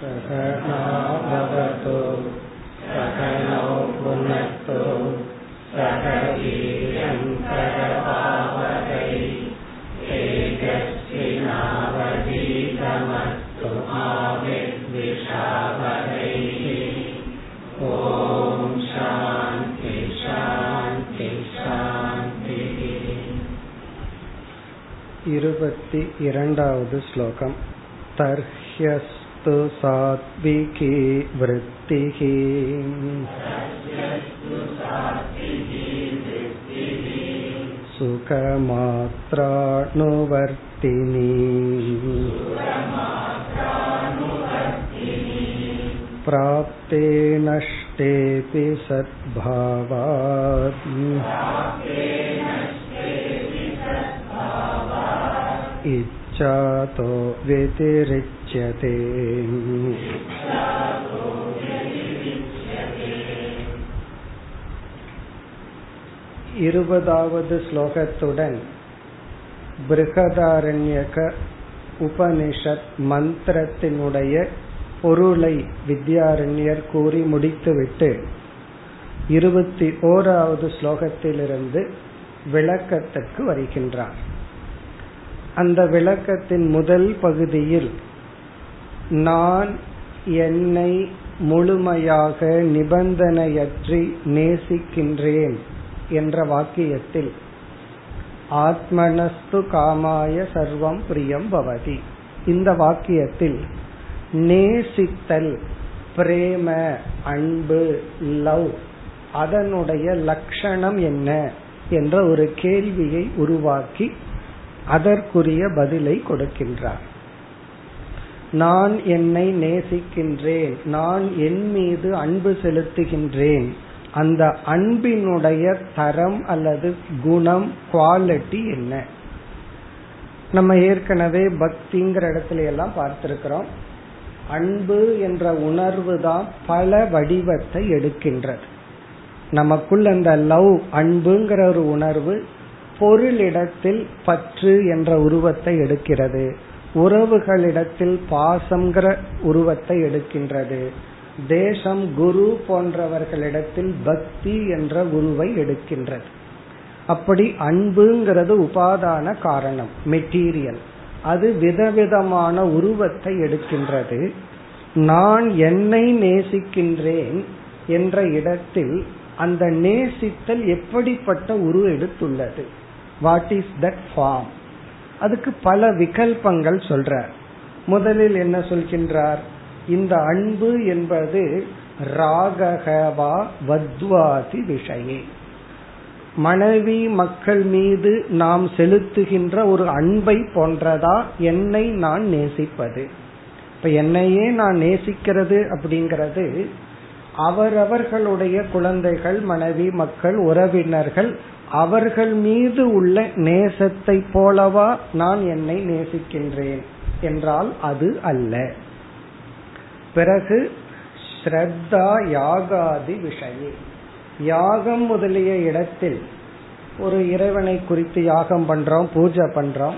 सहनाभवतु सकलो पुनस्तु सह वीर्यं करवावहै तेजस्विनावधीतमस्तु मा विद्विषावहै ॐ शान्ति शान्ति शान्तिः இருபத்தி இரண்டாவது ஸ்லோகம் तु सात्विकी वृत्तिः सुखमात्रानुवर्तिनी प्राप्ते नष्टेऽपि सद्भावात् इच्छातो व्यतिरिक्त व्यतिरिच्यते இருபதாவது ஸ்லோகத்துடன் பிருகதாரண்யக உபனிஷத் மந்திரத்தினுடைய பொருளை வித்யாரண்யர் கூறி முடித்துவிட்டு இருபத்தி ஓராவது ஸ்லோகத்திலிருந்து விளக்கத்திற்கு வருகின்றார் அந்த விளக்கத்தின் முதல் பகுதியில் நான் என்னை முழுமையாக நிபந்தனையற்றி நேசிக்கின்றேன் என்ற வாக்கியத்தில் ஆத்மனஸ்து காமாய சர்வம் பிரியம் பவதி. இந்த வாக்கியத்தில் நேசித்தல் பிரேம அன்பு லவ் அதனுடைய லட்சணம் என்ன? என்ற ஒரு கேள்வியை உருவாக்கி அதற்குரிய பதிலை கொடுக்கின்றார். நான் என்னை நேசிக்கின்றேன். நான் என் மீது அன்பு செலுத்துகின்றேன். அந்த அன்பினுடைய தரம் அல்லது குணம் குவாலிட்டி என்ன? நம்ம ஏற்கனவே பக்திங்கிற இடத்துல எல்லாம் பார்த்திருக்கிறோம். அன்பு என்ற உணர்வு தான் பல வடிவத்தை எடுக்கின்றது. நமக்குள் அந்த லவ் அன்புங்கிற ஒரு உணர்வு பொருளிடத்தில் பற்று என்ற உருவத்தை எடுக்கிறது. உறவுகளிடத்தில் பாசங்கிற உருவத்தை எடுக்கின்றது. தேசம் குரு போன்றவர்களிடத்தில் பக்தி என்ற உருவை எடுக்கின்றது. அப்படி அன்புங்கிறது உபாதான காரணம் மெட்டீரியல் அது விதவிதமான உருவத்தை எடுக்கின்றது. நான் என்னை நேசிக்கின்றேன் என்ற இடத்தில் அந்த நேசித்தல் எப்படிப்பட்ட உரு எடுத்துள்ளது? வாட் இஸ் தட் ஃபார்ம் அதுக்கு பல விகல்பங்கள் சொல்றார். முதலில் என்ன சொல்கின்றார்? இந்த அன்பு என்பது ராககவா வத்வாதி விஷயே. மனைவி மக்கள் மீது நாம் செலுத்துகின்ற ஒரு அன்பை போன்றதா என்னை நான் நேசிப்பது. இப்ப என்னையே நான் நேசிக்கிறது அப்படிங்கிறது அவரவர்களுடைய குழந்தைகள் மனைவி மக்கள் உறவினர்கள் அவர்கள் மீது உள்ள நேசத்தை போலவா நான் என்னை நேசிக்கின்றேன் என்றால் அது அல்ல. பிறகு ஸ்ரத்தா யாகாதி விஷயம் யாகம் முதலிய இடத்தில் ஒரு இறைவனை குறித்து யாகம் பண்றோம் பூஜை பண்றோம்.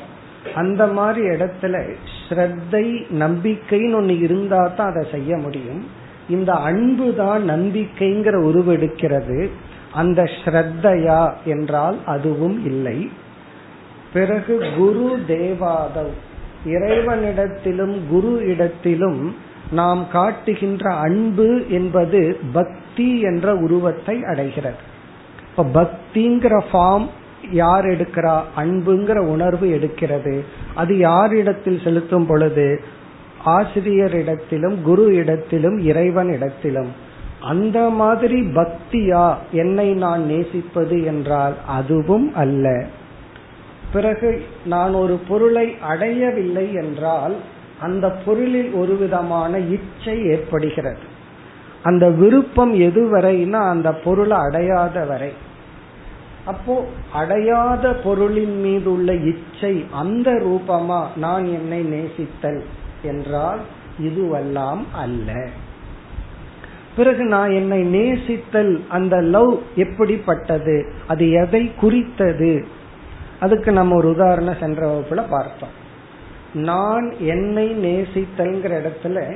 அந்த மாதிரி இடத்துல ஸ்ரத்தை நம்பிக்கைன்னு ஒண்ணு இருந்தா தான் அதை செய்ய முடியும். இந்த அன்பு தான் நம்பிக்கைங்கிற உருவெடுக்கிறது. அந்த ஸ்ரத்தையா என்றால் அதுவும் இல்லை. பிறகு குரு தேவாதவ். இறைவனிடத்திலும் குரு இடத்திலும் நாம் காட்டுகின்ற அன்பு என்பது பக்தி என்ற உருவத்தை அடைகிறது. இப்ப பக்திங்கிற ஃபார்ம் யார் எடுக்கிறா? அன்புங்கிற உணர்வு எடுக்கிறது. அது யாரிடத்தில் செலுத்தும் பொழுது? ஆசிரியரிடத்திலும் குரு இடத்திலும் இறைவன் இடத்திலும். அந்த மாதிரி பக்தியா என்னை நான் நேசிப்பது என்றால் அதுவும் அல்ல. பிறகு நான் ஒரு பொருளை அடையவில்லை என்றால் அந்த பொருளில் ஒரு விதமான இச்சை ஏற்படுகிறது. அந்த விருப்பம் எதுவரைனா அந்த பொருளை அடையாத வரை. அப்போ அடையாத பொருளின் மீது உள்ள இச்சை அந்த ரூபமா நான் என்னை நேசித்தல் என்றால் இதுவெல்லாம் அல்ல. பிறகு நான் என்னை நேசித்தல் அந்த லவ் எப்படிப்பட்டது? அது எதை குறித்தது? அதுக்கு நம்ம ஒரு உதாரணம் சென்ற வகுப்புல பார்த்தோம். நான் என்னை நேசித்தல்ங்கிற இடத்துல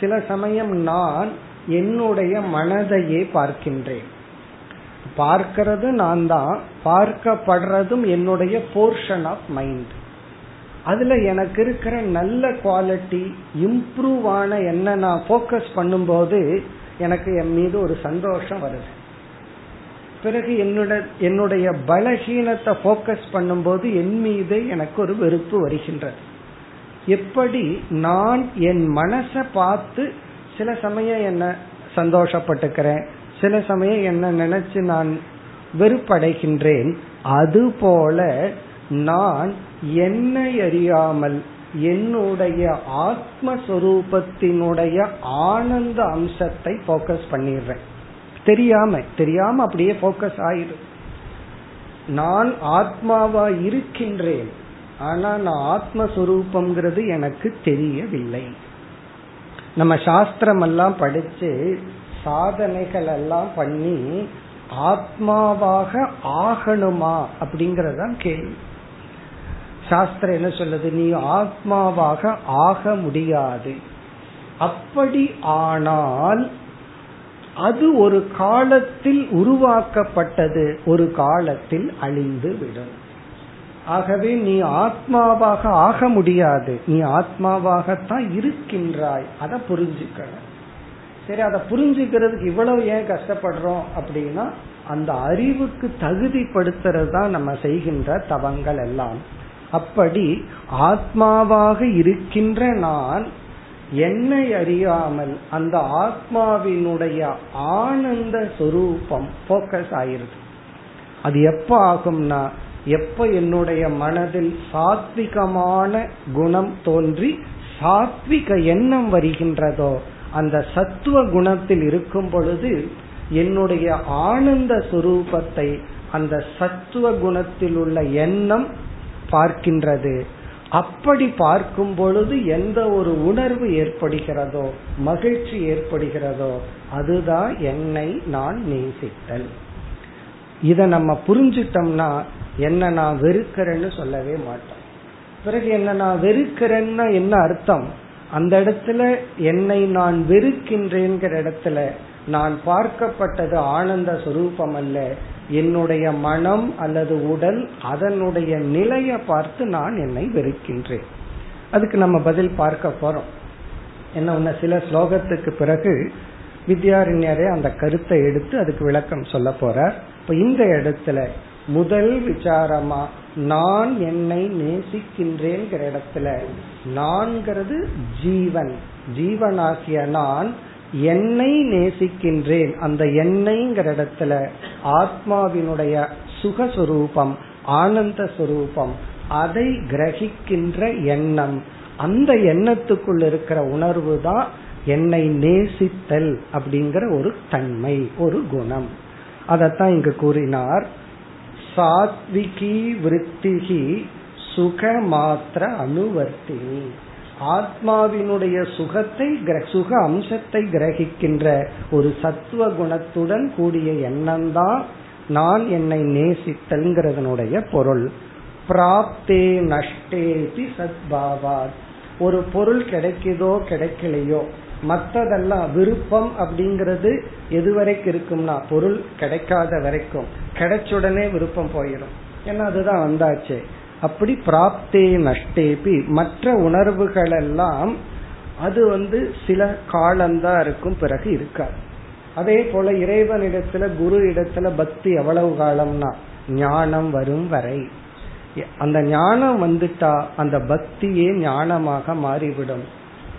சில சமயம் நான் என்னுடைய மனதையே பார்க்கின்றேன். பார்க்கிறது நான் தான் பார்க்கப்படுறதும் என்னுடைய போர்ஷன் ஆஃப் மைண்ட் அதுல எனக்கு இருக்கிற நல்ல குவாலிட்டி இம்ப்ரூவ் ஆன என்ன நான் போக்கஸ் பண்ணும்போது எனக்கு என் மீது ஒரு சந்தோஷம் வருது. பிறகு என்னுடைய என்னுடைய பலகீனத்தை போக்கஸ் பண்ணும்போது என் மீது எனக்கு ஒரு வெறுப்பு வருகின்றது. எப்படி நான் என் மனசை பார்த்து சில சமயம் என்ன சந்தோஷப்பட்டுக்கிறேன் சில சமயம் என்ன நினைச்சு நான் வெறுப்படைகின்றேன் அதுபோல நான் என்னை அறியாமல் என்னுடைய ஆத்மஸ்வரூபத்தினுடைய ஆனந்த அம்சத்தை போக்கஸ் பண்ணிடுறேன். தெரியாம தெரியாம அப்படியே போக்கஸ் ஆயிடும். நான் ஆத்மாவா இருக்கின்றேன் ஆனா நான் ஆத்மஸ்வரூபம்ங்கிறது எனக்கு தெரியவில்லை. நம்ம சாஸ்திரம் எல்லாம் படிச்சு சாதனைகள் எல்லாம் பண்ணி ஆத்மாவாக ஆகணுமா அப்படிங்கறதான் கேள்வி. சாஸ்திரம் என்ன சொல்லுது? நீ ஆத்மாவாக ஆக முடியாது. அப்படி ஆனால் அது ஒரு காலத்தில் உருவாக்கப்பட்டது. ஒரு காலத்தில் அழிந்து விடும். ஆகவே நீ ஆத்மாவாக ஆக முடியாது. நீ ஆத்மாவாகத்தான் இருக்கின்றாய். அதை புரிஞ்சுக்கணும். சரி அதை புரிஞ்சுக்கிறதுக்கு இவ்வளவு ஏன் கஷ்டப்படுறோம் அப்படின்னா அந்த அறிவுக்கு தகுதிப்படுத்துறது தான் நம்ம செய்கின்ற தவங்கள் எல்லாம். அப்படி ஆத்மாவாக இருக்கின்ற நான் என்னை அறியாமல் அந்த ஆத்மாவினுடைய ஆனந்த சொரூபம் போக்கஸ் ஆயிருது. அது எப்ப ஆகும்னா எப்ப என்னுடைய மனதில் சாத்விகமான குணம் தோன்றி சாத்விக எண்ணம் வருகின்றதோ அந்த சத்துவ குணத்தில் இருக்கும் பொழுது என்னுடைய ஆனந்த சுரூபத்தை அந்த சத்துவ குணத்தில் உள்ள எண்ணம் பார்க்கின்றது. அப்படி பார்க்கும் பொழுது எந்த ஒரு உணர்வு ஏற்படுகிறதோ மகிழ்ச்சி ஏற்படுகிறதோ அதுதான் என்னை நான் நேசித்தல். இத நம்ம புரிஞ்சிட்டோம்னா என்ன நான் வெறுக்கிறேன்னு சொல்லவே மாட்டோம். பிறகு என்ன நான் வெறுக்கிறேன்னா என்ன அர்த்தம்? அந்த இடத்துல என்னை நான் வெறுக்கின்றேங்கிற இடத்துல நான் பார்க்கப்பட்டது ஆனந்த சுரூபம் அல்ல என்னுடைய மனம் அல்லது உடல் அதனுடைய நிலையை பார்த்து நான் என்னை வெறுக்கின்றேன். அதுக்கு நம்ம பதில் பார்க்க போறோம். என்ன ஒண்ணு சில ஸ்லோகத்துக்கு பிறகு வித்யாரண்யரே அந்த கருத்தை எடுத்து அதுக்கு விளக்கம் சொல்ல போறார். இப்ப இந்த இடத்துல முதல் விசாரமா நான் என்னை நேசிக்கின்றேங்கிற இடத்துல நான்கிறது ஜீவன். ஜீவனாகிய நான் என்னை நேசிக்கின்றேன். அந்த எண்ணெய்ங்கிற இடத்துல ஆத்மாவினுடைய சுகஸ்வரூபம் ஆனந்த சுரூபம் அதை கிரகிக்கின்ற எண்ணம். அந்த எண்ணத்துக்குள் இருக்கிற உணர்வு தான் என்னை நேசித்தல் அப்படிங்கிற ஒரு தன்மை ஒரு குணம். அதத்தான் இங்கு கூறினார். சாத்விகி விருத்திகி சுக மாத்திர அனுவர்த்தினி. ஆத்மாவினுடைய சுகத்தை சுக அம்சத்தை கிரகிக்கின்ற ஒரு சத்துவ குணத்துடன் கூடிய எண்ணம் தான் நான் என்னை நேசித்தல்ங்கிறதனுடைய பொருள். பிராப்தே நஷ்டேதி சத்பாவாத். ஒரு பொருள் கிடைக்குதோ கிடைக்கலையோ மற்றதெல்லாம் விருப்பம் அப்படிங்கிறது எது வரைக்கும் இருக்கும்னா பொருள் கிடைக்காத வரைக்கும் கிடைச்சுடனே விருப்பம் போயிடும். ஏன்னா அதுதான் வந்தாச்சு. அப்படி பிராப்தே நஷ்டேபி. மற்ற உணர்வுகள் எல்லாம் அது வந்து சில காலம்தான் இருக்கும் பிறகு இருக்காது. அதே போல இறைவனிடத்துல குரு இடத்துல பக்தி எவ்வளவு காலம்னா ஞானம் வரும் வரை. அந்த ஞானம் வந்துட்டா அந்த பக்தியே ஞானமாக மாறிவிடும்.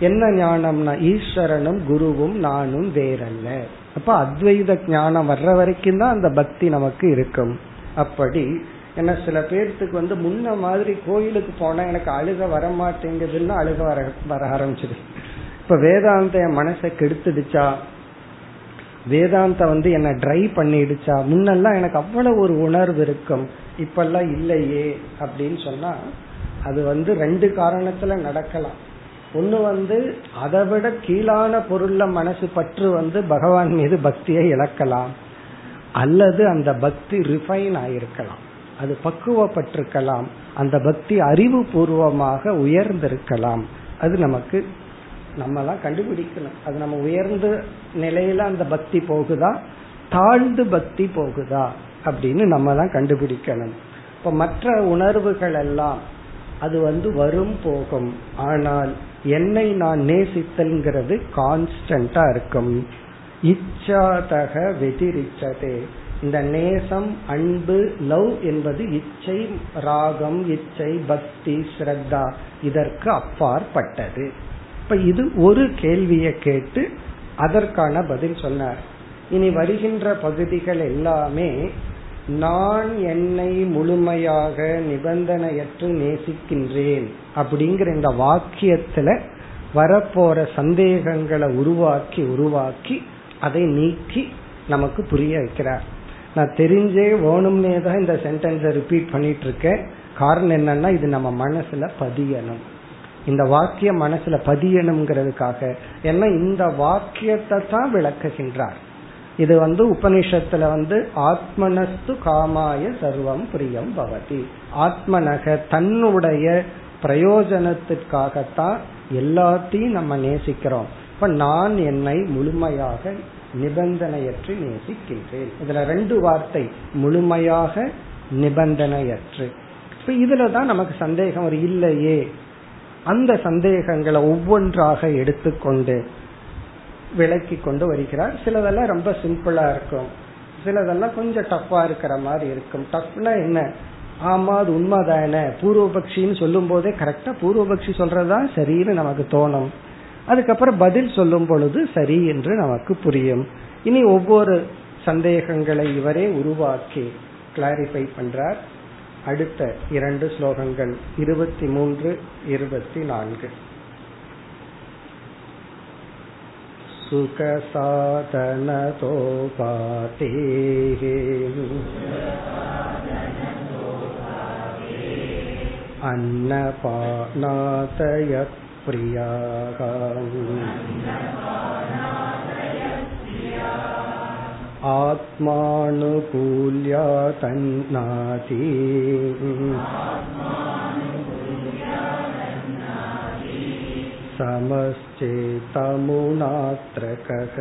என்ன ஞானம்னா ஈஸ்வரனும் குருவும் நானும் வேறல்ல. அப்ப அத்வைத ஞானம் வர்ற வரைக்கும் தான் அந்த பக்தி நமக்கு இருக்கும். அப்படி ஏன்னா சில பேர்த்துக்கு வந்து முன்ன மாதிரி கோயிலுக்கு போனா எனக்கு அழுக வரமாட்டேங்குதுன்னா அழுக வர வர ஆரம்பிச்சது. இப்ப வேதாந்த என் மனசை கெடுத்துடுச்சா? வேதாந்த வந்து என்ன ட்ரை பண்ணிடுச்சா? முன்னெல்லாம் எனக்கு அவ்வளவு ஒரு உணர்வு இருக்கும். இப்பெல்லாம் இல்லையே அப்படின்னு சொன்னா அது வந்து ரெண்டு காரணத்துல நடக்கலாம். ஒண்ணு வந்து அதை விட கீழான பொருள்ல மனசு பற்று வந்து பகவான் மீது பக்தியை இழக்கலாம். அல்லது அந்த பக்தி ரிஃபைன் ஆயிருக்கலாம். அது பக்குவப்பட்டிருக்கலாம். அந்த பக்தி அறிவு பூர்வமாக உயர்ந்திருக்கலாம். அது நமக்கு நம்மலாம் கண்டுபிடிக்கணும். அது நம்ம உயர்ந்த நிலையில அந்த பக்தி போகுதா? தாழ்ந்து பக்தி போகுதா? அப்படின்னு நம்ம தான் கண்டுபிடிக்கணும். இப்ப மற்ற உணர்வுகள் எல்லாம் அது வந்து வரும் போகும். ஆனால் என்னை நான் நேசித்தல்ங்கிறது கான்ஸ்டன்டா இருக்கும். இச்சாதக வெதிரிச்சதே. இந்த நேசம் அன்பு லவ் என்பது இச்சை ராகம் இச்சை பக்தி ஸ்ரத்தா இதற்கு அப்பாற்பட்டது. இப்ப இது ஒரு கேள்வியை கேட்டு அதற்கான பதில் சொன்னார். இனி வருகின்ற பகுதிகள் எல்லாமே நான் என்னை முழுமையாக நிபந்தனையற்று நேசிக்கின்றேன் அப்படிங்கிற இந்த வாக்கியத்துல வரப்போற சந்தேகங்களை உருவாக்கி உருவாக்கி அதை நீக்கி நமக்கு புரிய வைக்கிறார். நான் தெரிஞ்சே வேணும்னே தான் இந்த சென்டென்ஸை ரிப்பீட் பண்ணிட்டு இருக்கேன் காரணம் என்னன்னா இது நம்ம மனசுல பதியணும். இந்த வாக்கியம் மனசுல பதியணுங்கிறதுக்காக ஏன்னா இந்த வாக்கியத்தை தான் விளக்குகின்றார். இது வந்து உபனிஷத்துல வந்து ஆத்மனஸ்து காமாய சர்வம் பிரியம் பவதி. ஆத்மனக தன்னுடைய பிரயோஜனத்திற்காகத்தான் எல்லாத்தையும் நம்ம நேசிக்கிறோம். இப்ப நான் என்னை முழுமையாக நிபந்தனையற்று நேசிக்கின்றேன். இதுல ரெண்டு வார்த்தை முழுமையாக நிபந்தனையற்று. இப்ப இதுலதான் நமக்கு சந்தேகம் ஒரு இல்லையே. அந்த சந்தேகங்களை ஒவ்வொன்றாக எடுத்துக்கொண்டு விளக்கி கொண்டு வருகிறார். சிலதெல்லாம் ரொம்ப சிம்பிளா இருக்கும். சிலதெல்லாம் கொஞ்சம் டஃப்பா இருக்கிற மாதிரி இருக்கும். டஃப்னா என்ன? ஆமா அது உண்மைதானே? பூர்வபக்ஷின்னு சொல்லும் போதே கரெக்டா பூர்வபக்ஷி சொல்றதுதான் சரின்னு நமக்கு தோணும். அதுக்கப்புறம் பதில் சொல்லும் பொழுது சரி என்று நமக்கு புரியும் இனி ஒவ்வொரு சந்தேகங்களை இவரே உருவாக்கி கிளாரிஃபை பண்றார் அடுத்த இரண்டு ஸ்லோகங்கள் இருபத்தி மூன்று இருபத்தி நான்கு सुखसाधनतोपातेः अन्नपानातयप्रियाः आत्मानुकूल्या तन्नाति समश्चेतमुनात्र कः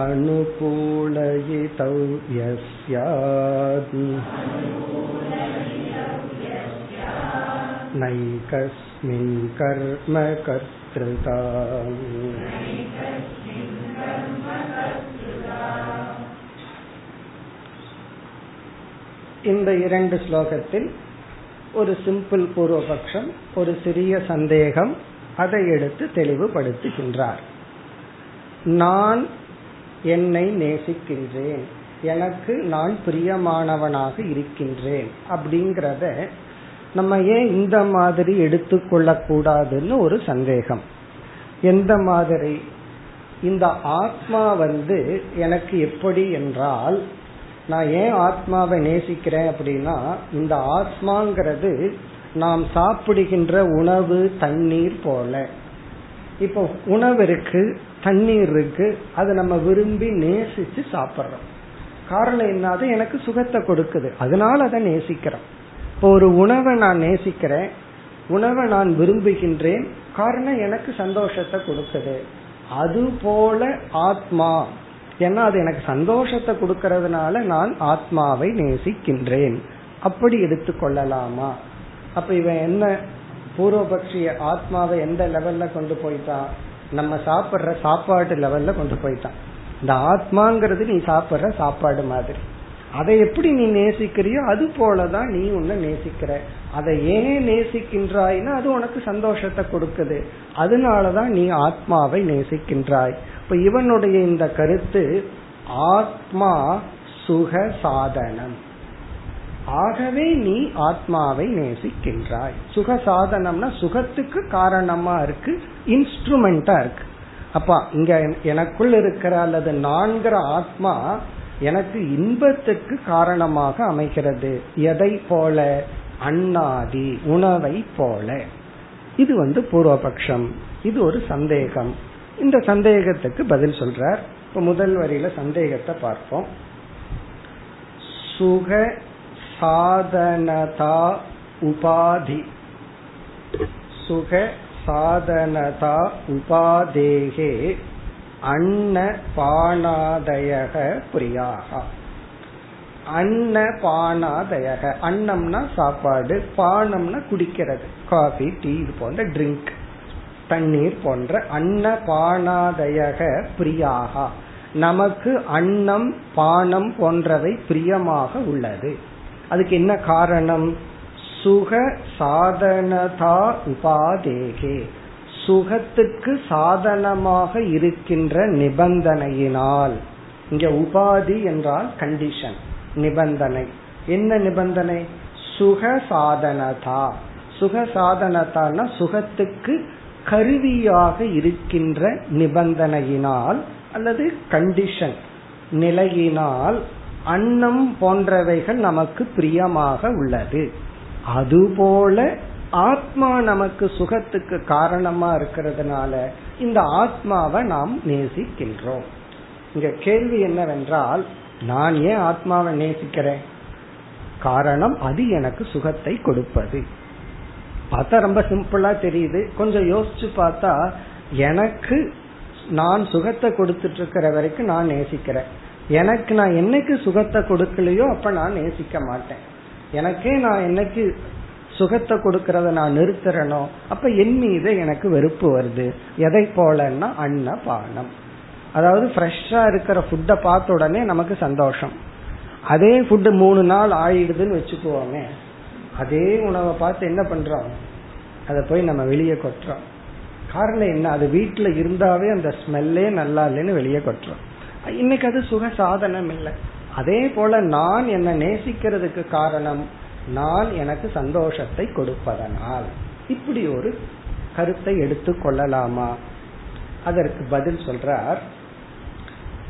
अनुकूलयितौ यस्यात् नैकस्मिन् कर्म कर्तृता இந்த இரண்டு ஸ்லோகத்தில் ஒரு சிம்பிள் பூர்வபக்ஷம் ஒரு சிறிய சந்தேகம் அதை எடுத்து தெளிவுபடுத்துகின்றார் நான் என்னை நேசிக்கின்றேன் எனக்கு நான் பிரியமானவனாக இருக்கின்றேன் அப்படிங்கிறத நம்ம ஏன் இந்த மாதிரி எடுத்துக்கொள்ள கூடாதுன்னு ஒரு சந்தேகம். எந்த மாதிரி? இந்த ஆத்மா வந்து எனக்கு எப்படி என்றால் நான் ஏன் ஆத்மாவை நேசிக்கிறேன் அப்படின்னா இந்த ஆத்மாங்கிறது நாம் சாப்பிடுகின்ற உணவு தண்ணீர் போல. இப்போ உணவு இருக்கு தண்ணீர் இருக்கு அது நம்ம விரும்பி நேசிச்சு சாப்பிட்றோம். காரணம் என்னது? எனக்கு சுகத்தை கொடுக்குது. அதனால அதை நேசிக்கிறோம். இப்போ ஒரு உணவை நான் நேசிக்கிறேன் உணவை நான் விரும்புகின்றேன் காரணம் எனக்கு சந்தோஷத்தை கொடுக்குது அது போல ஆத்மா. ஏன்னா அது எனக்கு சந்தோஷத்தை கொடுக்கறதுனால நான் ஆத்மாவை நேசிக்கின்றேன். அப்படி எடுத்துக்கொள்ளலாமா அப்ப இவன் என்ன பூர்வபக்ஷிய ஆத்மாவை எந்த லெவல்ல கொண்டு போயிட்டான் நம்ம சாப்பிடுற சாப்பாடு லெவல்ல கொண்டு போயிட்டான். இந்த ஆத்மாங்கிறது நீ சாப்பிடுற சாப்பாடு மாதிரி. அதை எப்படி நீ நேசிக்கிறியோ அது போலதான் நீ உன்னை நேசிக்கிற. அதை ஏன் நேசிக்கின்றாய்னா அது உனக்கு சந்தோஷத்தை கொடுக்குது. அதனாலதான் நீ ஆத்மாவை நேசிக்கின்றாய். இப்ப இவனுடைய இந்த கருத்து ஆத்மா சுக சாதனம். ஆகவே நீ ஆத்மாவை நேசிக்கின்றாய். சுக சாதனம்னா சுகத்துக்கு காரணமா இருக்கு இன்ஸ்ட்ருமெண்டா இருக்கு. அப்பா இங்க எனக்குள் இருக்கிற அல்லது நான்கிற ஆத்மா எனக்கு இன்பத்துக்கு காரணமாக அமைகிறது. எதை போல? அண்ணாதி உணவை போல. இது வந்து பூர்வபக்ஷம். இது ஒரு சந்தேகம். இந்த சந்தேகத்துக்கு பதில் சொல்றார். இப்ப முதல் வரியில சந்தேகத்தை பார்ப்போம். சுக சாதனதா உபாதி. சுக சாதனதா உபாதேகே அன்ன பானாதயக பிரியாக. அன்ன பானாதயக அன்னம்னா சாப்பாடு பானம்னா குடிக்கிறது. காஃபி டீ இது போன்ற ட்ரிங்க் தண்ணீர் போன்ற அன்ன பானாதயக பிரியாக. நமக்கு அன்னம் பானம் போன்றவை பிரியமாக உள்ளது. அதுக்கு என்ன காரணம்? சுக சாதனதா உபாதேகே. சுகத்துக்கு சாதனமாக இருக்கின்ற நிபந்தனையினால். இங்க உபாதி என்றால் கண்டிஷன் நிபந்தனை. என்ன நிபந்தனை? சுக சாதனதா. சுக சாதனதான்னா சுகத்துக்கு கருவியாக இருக்கின்ற நிபந்தனையினால் அல்லது கண்டிஷன் நிலையினால் அன்னம் போன்றவைகள் நமக்கு பிரியமாக உள்ளது. அதுபோல ஆத்மா நமக்கு சுகத்துக்கு காரணமா இருக்கிறதுனால இந்த ஆத்மாவை நாம் நேசிக்கின்றோம். இங்க கேள்வி என்னவென்றால் நான் ஏன் ஆத்மாவை நேசிக்கிறேன்? காரணம் அது எனக்கு சுகத்தை கொடுப்பது. பார்த்தா ரொம்ப சிம்பிளா தெரியுது. கொஞ்சம் யோசிச்சு பார்த்தா எனக்கு நான் சுகத்தை கொடுத்துட்டு இருக்கிற வரைக்கும் நான் நேசிக்கிறேன். எனக்கு நான் என்னைக்கு சுகத்தை கொடுக்கலையோ அப்ப நான் நேசிக்க மாட்டேன். எனக்கே நான் என்னைக்கு சுகத்தை கொடுக்கறத நான் நிறுத்துறனோ அப்ப என் மீது எனக்கு வெறுப்பு வருது. எதை போலன்னா அன்ன பானம். அதாவது ஃப்ரெஷ்ஷா இருக்கிற ஃபுட்டை பார்த்த உடனே நமக்கு சந்தோஷம். அதே ஃபுட்டு மூணு நாள் ஆயிடுதுன்னு வச்சுக்குவோமே அதே உணவை பார்த்து என்ன பண்றோம்? அதை போய் நம்ம வெளியே கொட்டுறோம். காரணம் என்ன? அது வீட்டுல இருந்தாவே அந்த ஸ்மெல்லே நல்லா இல்லைன்னு வெளியே கொட்டுறோம். இன்னைக்கு அது சுக சாதனம் இல்லை. அதே போல நான் என்ன நேசிக்கிறதுக்கு காரணம் நான் எனக்கு சந்தோஷத்தை கொடுப்பதனால். இப்படி ஒரு கருத்தை எடுத்து கொள்ளலாமா? அதற்கு பதில் சொல்றார்.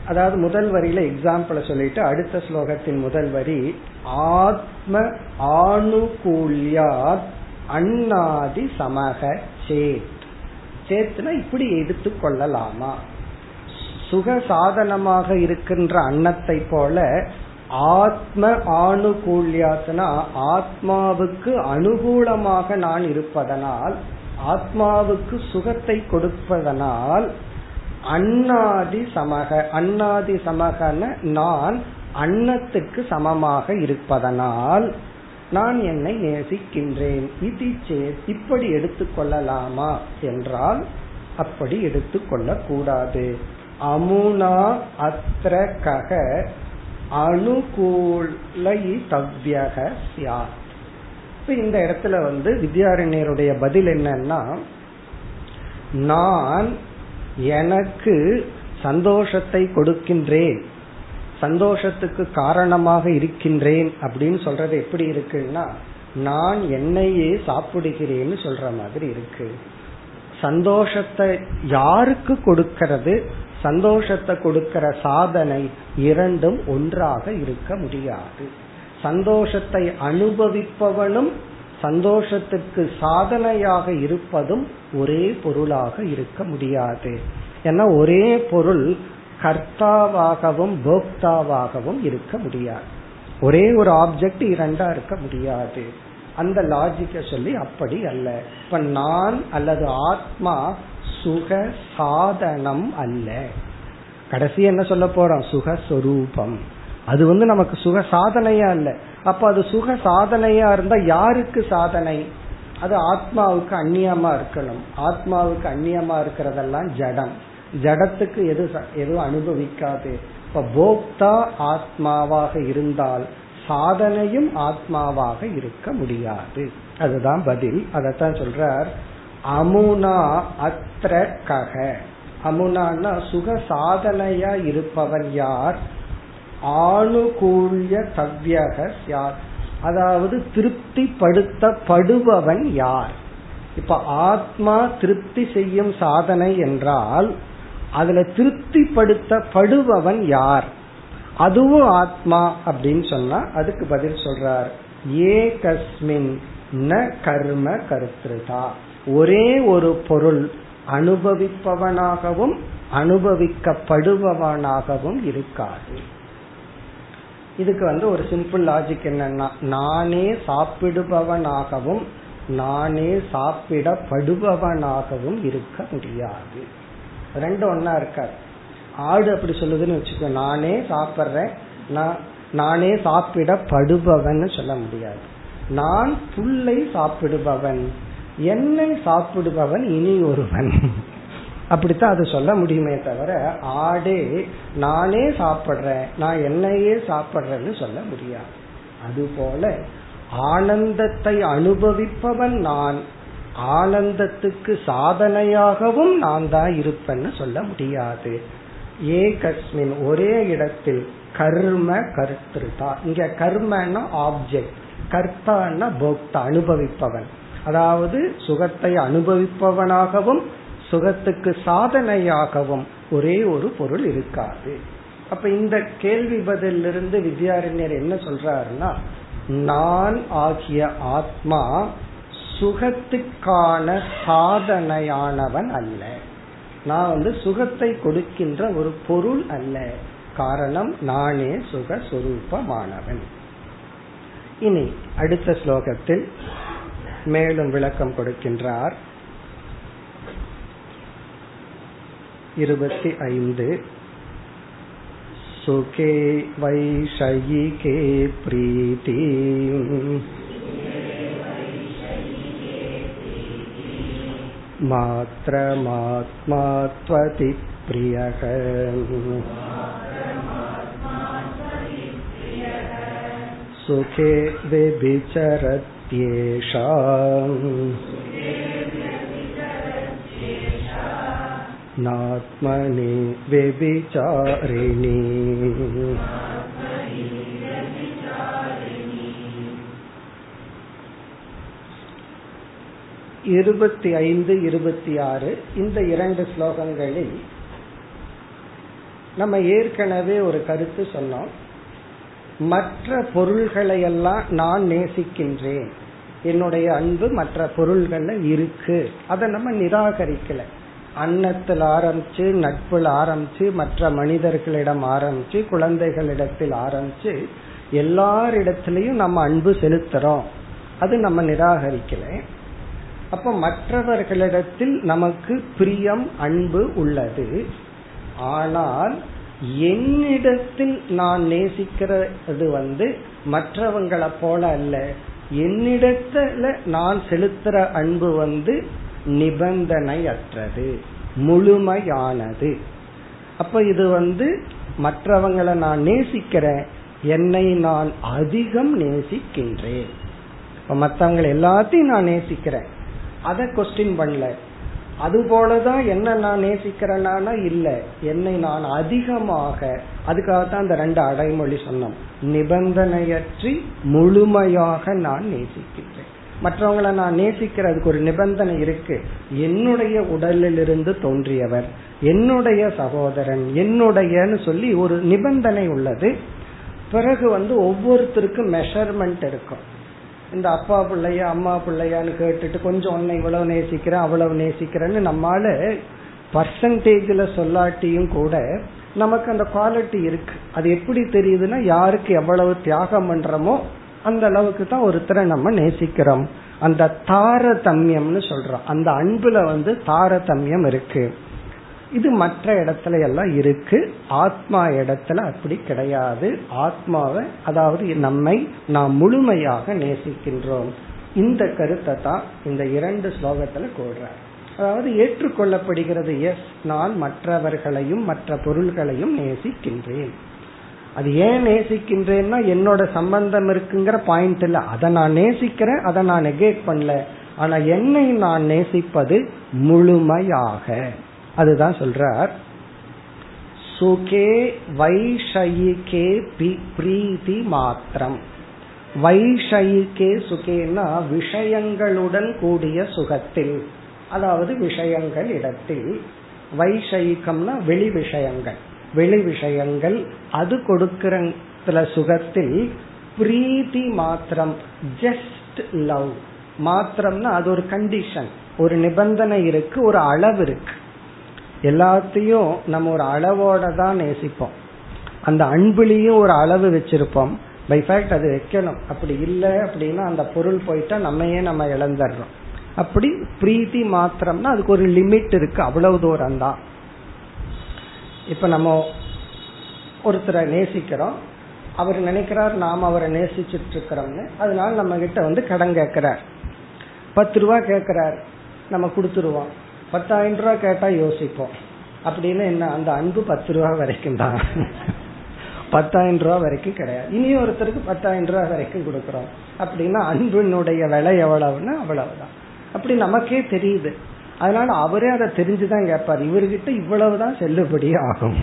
அதாவது முதல் வரியில எக்ஸாம்பிள சொல்லிட்டு அடுத்த ஸ்லோகத்தின் முதல் வரி ஆத்ம ஆணுகூல்யாத் அண்ணாதி சமக சேத். சேத்னா இப்படி எடுத்து கொள்ளலாமா? சுக சாதனமாக இருக்கின்ற அன்னத்தை போல ஆத்ம ஆணுகூல்யாத்னா ஆத்மாவுக்கு அனுகூலமாக நான் இருப்பதனால் ஆத்மாவுக்கு சுகத்தை கொடுப்பதனால் அன்னாதி சமக அன்னாதி சமகன நான் அன்னத்துக்கு சமமாக இருப்பதனால் நான் என்னை நேசிக்கின்றேன். இது இப்படி எடுத்துக்கொள்ளலாமா என்றால் அப்படி எடுத்துக்கொள்ளக்கூடாது அமுனா அத்திர கக அனுகூலை தவ்யக சியாத் இந்த இடத்துல வந்து வித்யாரண்யருடைய பதில் என்னன்னா நான் எனக்கு சந்தோஷத்தை கொடுக்கின்றேன் சந்தோஷத்துக்கு காரணமாக இருக்கின்றேன் அப்படின்னு சொல்றது எப்படி இருக்குன்னா நான் என்னையே சாப்பிடுகிறேன்னு சொல்ற மாதிரி இருக்கு. சந்தோஷத்தை யாருக்கு கொடுக்கிறது? சந்தோஷத்தை கொடுக்கிற சாதனை இரண்டும் ஒன்றாக இருக்க முடியாது. சந்தோஷத்தை அனுபவிப்பவனும் சந்தோஷத்துக்கு சாதனையாக இருப்பதும் ஒரே பொருளாக இருக்க முடியாது. ஏன்னா ஒரே பொருள் கர்த்தாவாகவும் போக்தாவாகவும் இருக்க முடியாது. ஒரே ஒரு ஆப்ஜெக்ட் இரண்டா இருக்க முடியாது. அந்த லாஜிக்க சொல்லி அப்படி அல்ல. இப்ப நான் அல்லது ஆத்மா சுக சாதனம் அல்ல. கடைசி என்ன சொல்ல போறோம்? சுகஸ்வரூபம். அது வந்து நமக்கு சுக சாதனையா இல்ல. அப்ப அது சுக சாதனையா இருந்தா யாருக்கு சாதனை? அது ஆத்மாவுக்கு அந்நியமா இருக்கணும். ஆத்மாவுக்கு அந்நியமா இருக்கிறதெல்லாம் ஜடம். ஜடத்துக்கு எது எதுவும் அனுபவிக்காது. இப்ப போக்தா ஆத்மாவாக இருந்தால் சாதனையும் ஆத்மாவாக இருக்க முடியாது. அதுதான் பதில். அதைத்தான் சொல்றார். அமுனா அத்திர கக அமுனான்னா சுக சாதனையா இருப்பவன் யார்? ஆணுகூல்ய தவ்யக யார்? அதாவது திருப்திப்படுத்தப்படுபவன் யார்? இப்ப ஆத்மா திருப்தி செய்யும் சாதனை என்றால் அதுல திருப்திப்படுத்தப்படுபவன் யார்? அதுவும் ஆத்மா அப்படின்னு சொன்னா அதுக்கு பதில் சொல்றார். ஏ கஸ்மின் ந கர்ம கருத்ருதா. ஒரே ஒரு பொருள் அனுபவிப்பவனாகவும் அனுபவிக்கப்படுபவனாகவும் இருக்காது. இதுக்கு வந்து ஒரு சிம்பிள் லாஜிக் என்னன்னா நானே சாப்பிடுபவனாகவும் நானே சாப்பிடப்படுபவனாகவும் இருக்க முடியாது. ரெண்டு ஒன்னா இருக்காது. ஆடு அப்படி சொல்லுதுன்னு வச்சுக்கோ நானே சாப்பிட்றேன் நான் நானே சாப்பிடப்படுபவன் சொல்ல முடியாது. நான் புல்லை சாப்பிடுபவன். என்னை சாப்பிடுபவன் இனி ஒருவன். அப்படித்தான் அது சொல்ல முடியுமே தவிர ஆடே நானே சாப்பிட்றேன் நான் என்னையே சாப்பிட்றேன்னு சொல்ல முடியாது. அதுபோல ஆனந்தத்தை அனுபவிப்பவன் நான் ஆனந்தத்துக்கு சாதனையாகவும் நான் தான் இருப்பேன்னு சொல்ல முடியாது. ஏகஸ்மின் ஒரே இடத்தில் கர்ம கர்த்திருதா இங்க கர்மன்னா ஆப்ஜெக்ட் கர்த்தான்னா போக்தா அனுபவிப்பவன். அதாவது சுகத்தை அனுபவிப்பவனாகவும் சுகத்துக்கு சாதனையாகவும் ஒரே ஒரு பொருள் இருக்காது. அப்ப இந்த கேள்வி பதிலிருந்து வித்யாரண்யர் என்ன சொல்றாருன்னா நான் ஆகிய ஆத்மா சுகத்துக்கான சாதனையானவன் அல்ல. நான் வந்து சுகத்தை கொடுக்கின்ற ஒரு பொருள் அல்ல. காரணம் நானே சுக சுரூபமானவன் இனி அடுத்த ஸ்லோகத்தில் மேலும் விளக்கம் கொடுக்கின்றார் இருபத்தி ஐந்து सुखे वैषयिके प्रीति मात्रमात्मा त्वति प्रियः सुखे व्यभिचरत्येषा नात्मनि व्यभिचारिणी இருபத்தி ஐந்து இருபத்தி ஆறு இந்த இரண்டு ஸ்லோகங்களில் நம்ம ஏற்கனவே ஒரு கருத்து சொன்னோம் மற்ற பொருள்களையெல்லாம் நான் நேசிக்கின்றேன். என்னுடைய அன்பு மற்ற பொருள்கள்ல இருக்கு. அதை நம்ம நிராகரிக்கல. அன்னத்தில் ஆரம்பிச்சு நட்பில் ஆரம்பிச்சு மற்ற மனிதர்களிடம் ஆரம்பிச்சு குழந்தைகளிடத்தில் ஆரம்பிச்சு எல்லாரிடத்திலையும் நம்ம அன்பு செலுத்துறோம். அது நம்ம நிராகரிக்கல. அப்ப மற்றவர்களிடத்தில் நமக்கு பிரியம் அன்பு உள்ளது. ஆனால் என்னிடத்தில் நான் நேசிக்கிறது வந்து மற்றவங்களை போல அல்ல. என்னிடத்துல நான் செலுத்துற அன்பு வந்து நிபந்தனையற்றது முழுமையானது. அப்ப இது வந்து மற்றவங்களை நான் நேசிக்கிறேன் என்னை நான் அதிகம் நேசிக்கின்றேன். மற்றவங்களை எல்லாத்தையும் நான் நேசிக்கிறேன். அதை கொஸ்டின் பண்ணல. அது போலதான் என்ன நான் நேசிக்கிறேன்னா இல்ல. என்னை நான் அதிகமாக அதுக்காகத்தான் அந்த ரெண்டு அடைமொழி சொன்னோம். நிபந்தனையற்றி முழுமையாக நான் நேசிக்கின்றேன். மற்றவங்களை நான் நேசிக்கிறதுக்கு ஒரு நிபந்தனை இருக்கு. என்னுடைய உடலிலிருந்து தோன்றியவர் என்னுடைய சகோதரன் என்னுடையன்னு சொல்லி ஒரு நிபந்தனை உள்ளது. பிறகு வந்து ஒவ்வொருத்தருக்கும் மெஷர்மெண்ட் இருக்கும். இந்த அப்பா பிள்ளைய அம்மா பிள்ளையான்னு கேட்டுட்டு கொஞ்சம் உன்னை இவ்வளவு நேசிக்கிறேன் அவ்வளவு நேசிக்கிறேன்னு நம்மால பர்சன்டேஜ்ல சொல்லாட்டியும் கூட நமக்கு அந்த குவாலிட்டி இருக்கு. அது எப்படி தெரியுதுன்னா யாருக்கு எவ்வளவு தியாகம் பண்றோமோ அந்த அளவுக்கு தான் ஒருத்தரை நம்ம நேசிக்கிறோம். அந்த தாரதமியம்னு சொல்றோம். அந்த அன்புல வந்து தாரதமியம் இருக்கு. இது மற்ற இடத்துல எல்லாம் இருக்கு. ஆத்மா இடத்துல அப்படி கிடையாது. ஆத்மாவை அதாவது நம்மை நாம் முழுமையாக நேசிக்கின்றோம். இந்த கருத்தை தான் இந்த இரண்டு ஸ்லோகத்துல கூடுறார் அதாவது ஏற்றுக்கொள்ளப்படுகிறது எஸ் நான் மற்றவர்களையும் மற்ற பொருள்களையும் நேசிக்கின்றேன். அது ஏன் நேசிக்கின்றேன்னா என்னோட சம்பந்தம் இருக்குங்கிற பாயிண்ட் இல்ல. அதை நான் நேசிக்கிறேன் அதை நான் நெகேட் பண்ணல. ஆனா என்னை நான் நேசிப்பது முழுமையாக. அதுதான் சொல்றார். சுகே வைஷயிகே பிரீதி மாத்திரம். வைஷயிகே சுகேனா விஷயங்களுடன் கூடிய சுகத்தில். அதாவது விஷயங்கள் இடத்தில். வைஷயிகம்னா வெளி விஷயங்கள். வெளி விஷயங்கள் அது கொடுக்கிற சுகத்தில் பிரீதி மாத்திரம். ஜஸ்ட் லவ் மாத்திரம்னா அது ஒரு கண்டிஷன் ஒரு நிபந்தனை இருக்கு ஒரு அளவு இருக்கு. எல்லாத்தையும் நம்ம ஒரு அளவோட தான் நேசிப்போம். அந்த அன்புலேயும் ஒரு அளவு வச்சிருப்போம். பை ஃபேக்ட் அது வைக்கணும். அப்படி இல்லை அப்படின்னா அந்த பொருள் போயிட்டா நம்மையே நம்ம இழந்துடுறோம். அப்படி பிரீத்தி மாத்திரம்னா அதுக்கு ஒரு லிமிட் இருக்கு. அவ்வளவு தூரம் தான். இப்ப நம்ம ஒருத்தரை நேசிக்கிறோம். அவர் நினைக்கிறார் நாம் அவரை நேசிச்சுட்டு இருக்கிறோம்னு. அதனால நம்ம கிட்ட வந்து கடன் கேட்கிறார். பத்து ரூபா கேட்கிறார். நம்ம கொடுத்துருவோம். பத்தாயிரம் ரூபா கேட்டா யோசிப்போம். அப்படின்னு என்ன அந்த அன்பு பத்து ரூபா வரைக்கும் தான். பத்தாயிரம் ரூபா வரைக்கும் கிடையாது. இனி ஒருத்தருக்கு பத்தாயிரம் ரூபா வரைக்கும் கொடுக்கறோம். அப்படின்னா அன்பினுடைய விலை எவ்வளவுன்னா அவ்வளவுதான். அப்படி நமக்கே தெரியுது. அதனால அவரே அதை தெரிஞ்சுதான் கேட்பார். இவர்கிட்ட இவ்வளவுதான் செல்லுபடி ஆகும்.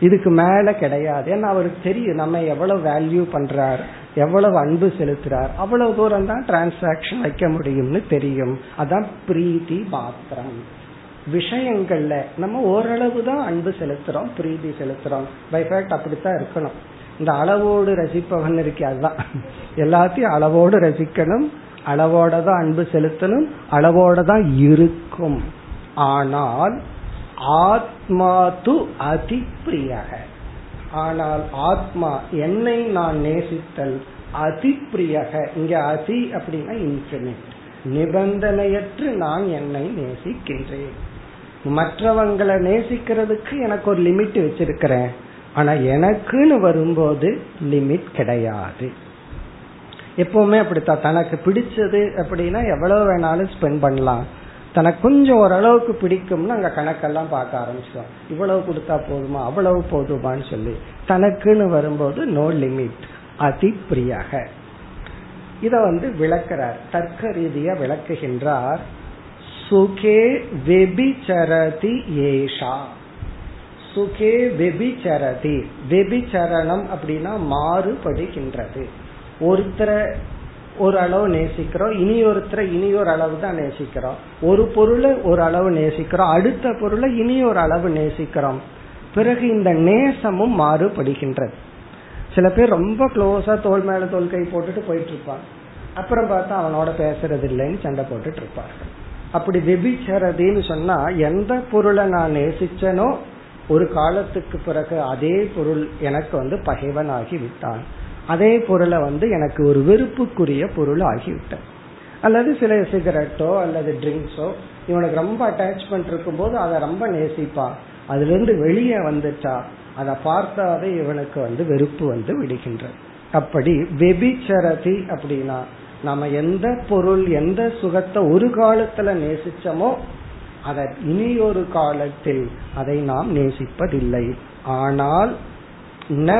இதுக்கு மேல கிடையாது. ஏன்னா அவருக்கு தெரியும் நம்ம எவ்வளவு வேல்யூ பண்றார் எவ்வளவு அன்பு செலுத்துறார் அவ்வளவு தூரம் தான் டிரான்சாக்சன் வைக்க முடியும்னு தெரியும். அதான் பிரீத்தி மாத்திரம் விஷயங்கள்ல நம்ம ஓரளவு தான் அன்பு செலுத்துறோம் பிரீதி செலுத்துறோம். பை ஃபேக்ட் அப்படித்தான் இருக்கணும். இந்த அளவோடு ரசிப்பவன் இருக்கே அதுதான் எல்லாத்தையும் அளவோடு ரசிக்கணும் அளவோட தான் அன்பு செலுத்தணும் அளவோட தான் இருக்கும். ஆனால் ஆத்மா து அதி பிரியக. ஆனால் ஆத்மா என்னை நான் நேசித்தல் அதி பிரியக. இங்க அதி அப்படின்னா இன்ஃபினிட் நிபந்தனையற்று நான் என்னை நேசிக்கின்றேன். மற்றவங்களை நேசிக்கிறதுக்கு எனக்கு ஒரு லிமிட் வச்சிருக்கிறேன். ஆனா எனக்குன்னு வரும்போது லிமிட் கிடையாது. எப்பவுமே அப்படித்தான். தனக்கு பிடிச்சது அப்படின்னா எவ்வளவு வேணாலும் ஸ்பெண்ட் பண்ணலாம். தனக்கு கொஞ்சம் ஓரளவுக்கு பிடிக்கும்னு அங்க கணக்கெல்லாம் பார்க்க ஆரம்பிச்சோம் இவ்வளவு கொடுத்தா போதுமா? அவ்வளவு போதுமான்னு சொல்லி. தனக்குன்னு வரும்போது நோ லிமிட் அதி பிரியாக இத வந்து விளக்கிறார். தர்க்க ரீதியா விளக்குகின்றார். சுகே வெபிச்சரதி ஏஷா சுகே வெபிச்சரதி வெபிச்சரணம் அப்படின்னா மாறுபடுகின்றது. ஒருத்தரை ஒரு அளவு நேசிக்கிறோம் இனி ஒருத்தரை இனி ஒரு அளவு தான் நேசிக்கிறோம். ஒரு பொருளை ஒரு அளவு நேசிக்கிறோம் அடுத்த பொருளை இனி ஒரு அளவு நேசிக்கிறோம். பிறகு இந்த நேசமும் மாறுபடுகின்றது. சில பேர் ரொம்ப க்ளோஸா தோல் மேல தோல் கை போட்டுட்டு போயிட்டு இருப்பாங்க. அப்புறம் பார்த்தா அவனோட பேசுறது இல்லைன்னு சண்டை போட்டுட்டு இருப்பார்கள் அப்படி வெபிச்சரதின்னு சொன்னா எந்த பொருளை நான் நேசிச்சனோ ஒரு காலத்துக்கு பிறகு அதே பொருள் எனக்கு வந்து பகைவனாகி விட்டான். அதே பொருளை வந்து எனக்கு ஒரு வெறுப்புக்குரிய பொருள் ஆகிவிட்டேன் அல்லது சில சிகரெட்டோ அல்லது ட்ரிங்க்ஸோ இவனுக்கு ரொம்ப அட்டாச்மெண்ட் இருக்கும் போது அதை ரொம்ப நேசிப்பான் அதுல இருந்து வெளியே வந்துட்டா அதை பார்த்தாவே இவனுக்கு வந்து வெறுப்பு வந்து விடுகின்றது. அப்படி வெபிச்சரதி அப்படின்னா நம்ம எந்த பொருள் எந்த சுகத்தை ஒரு காலத்துல நேசிச்சோமோ அதை இனி ஒரு காலத்தில் அதை நாம் நேசிப்பதில்லை. ஆனால் ந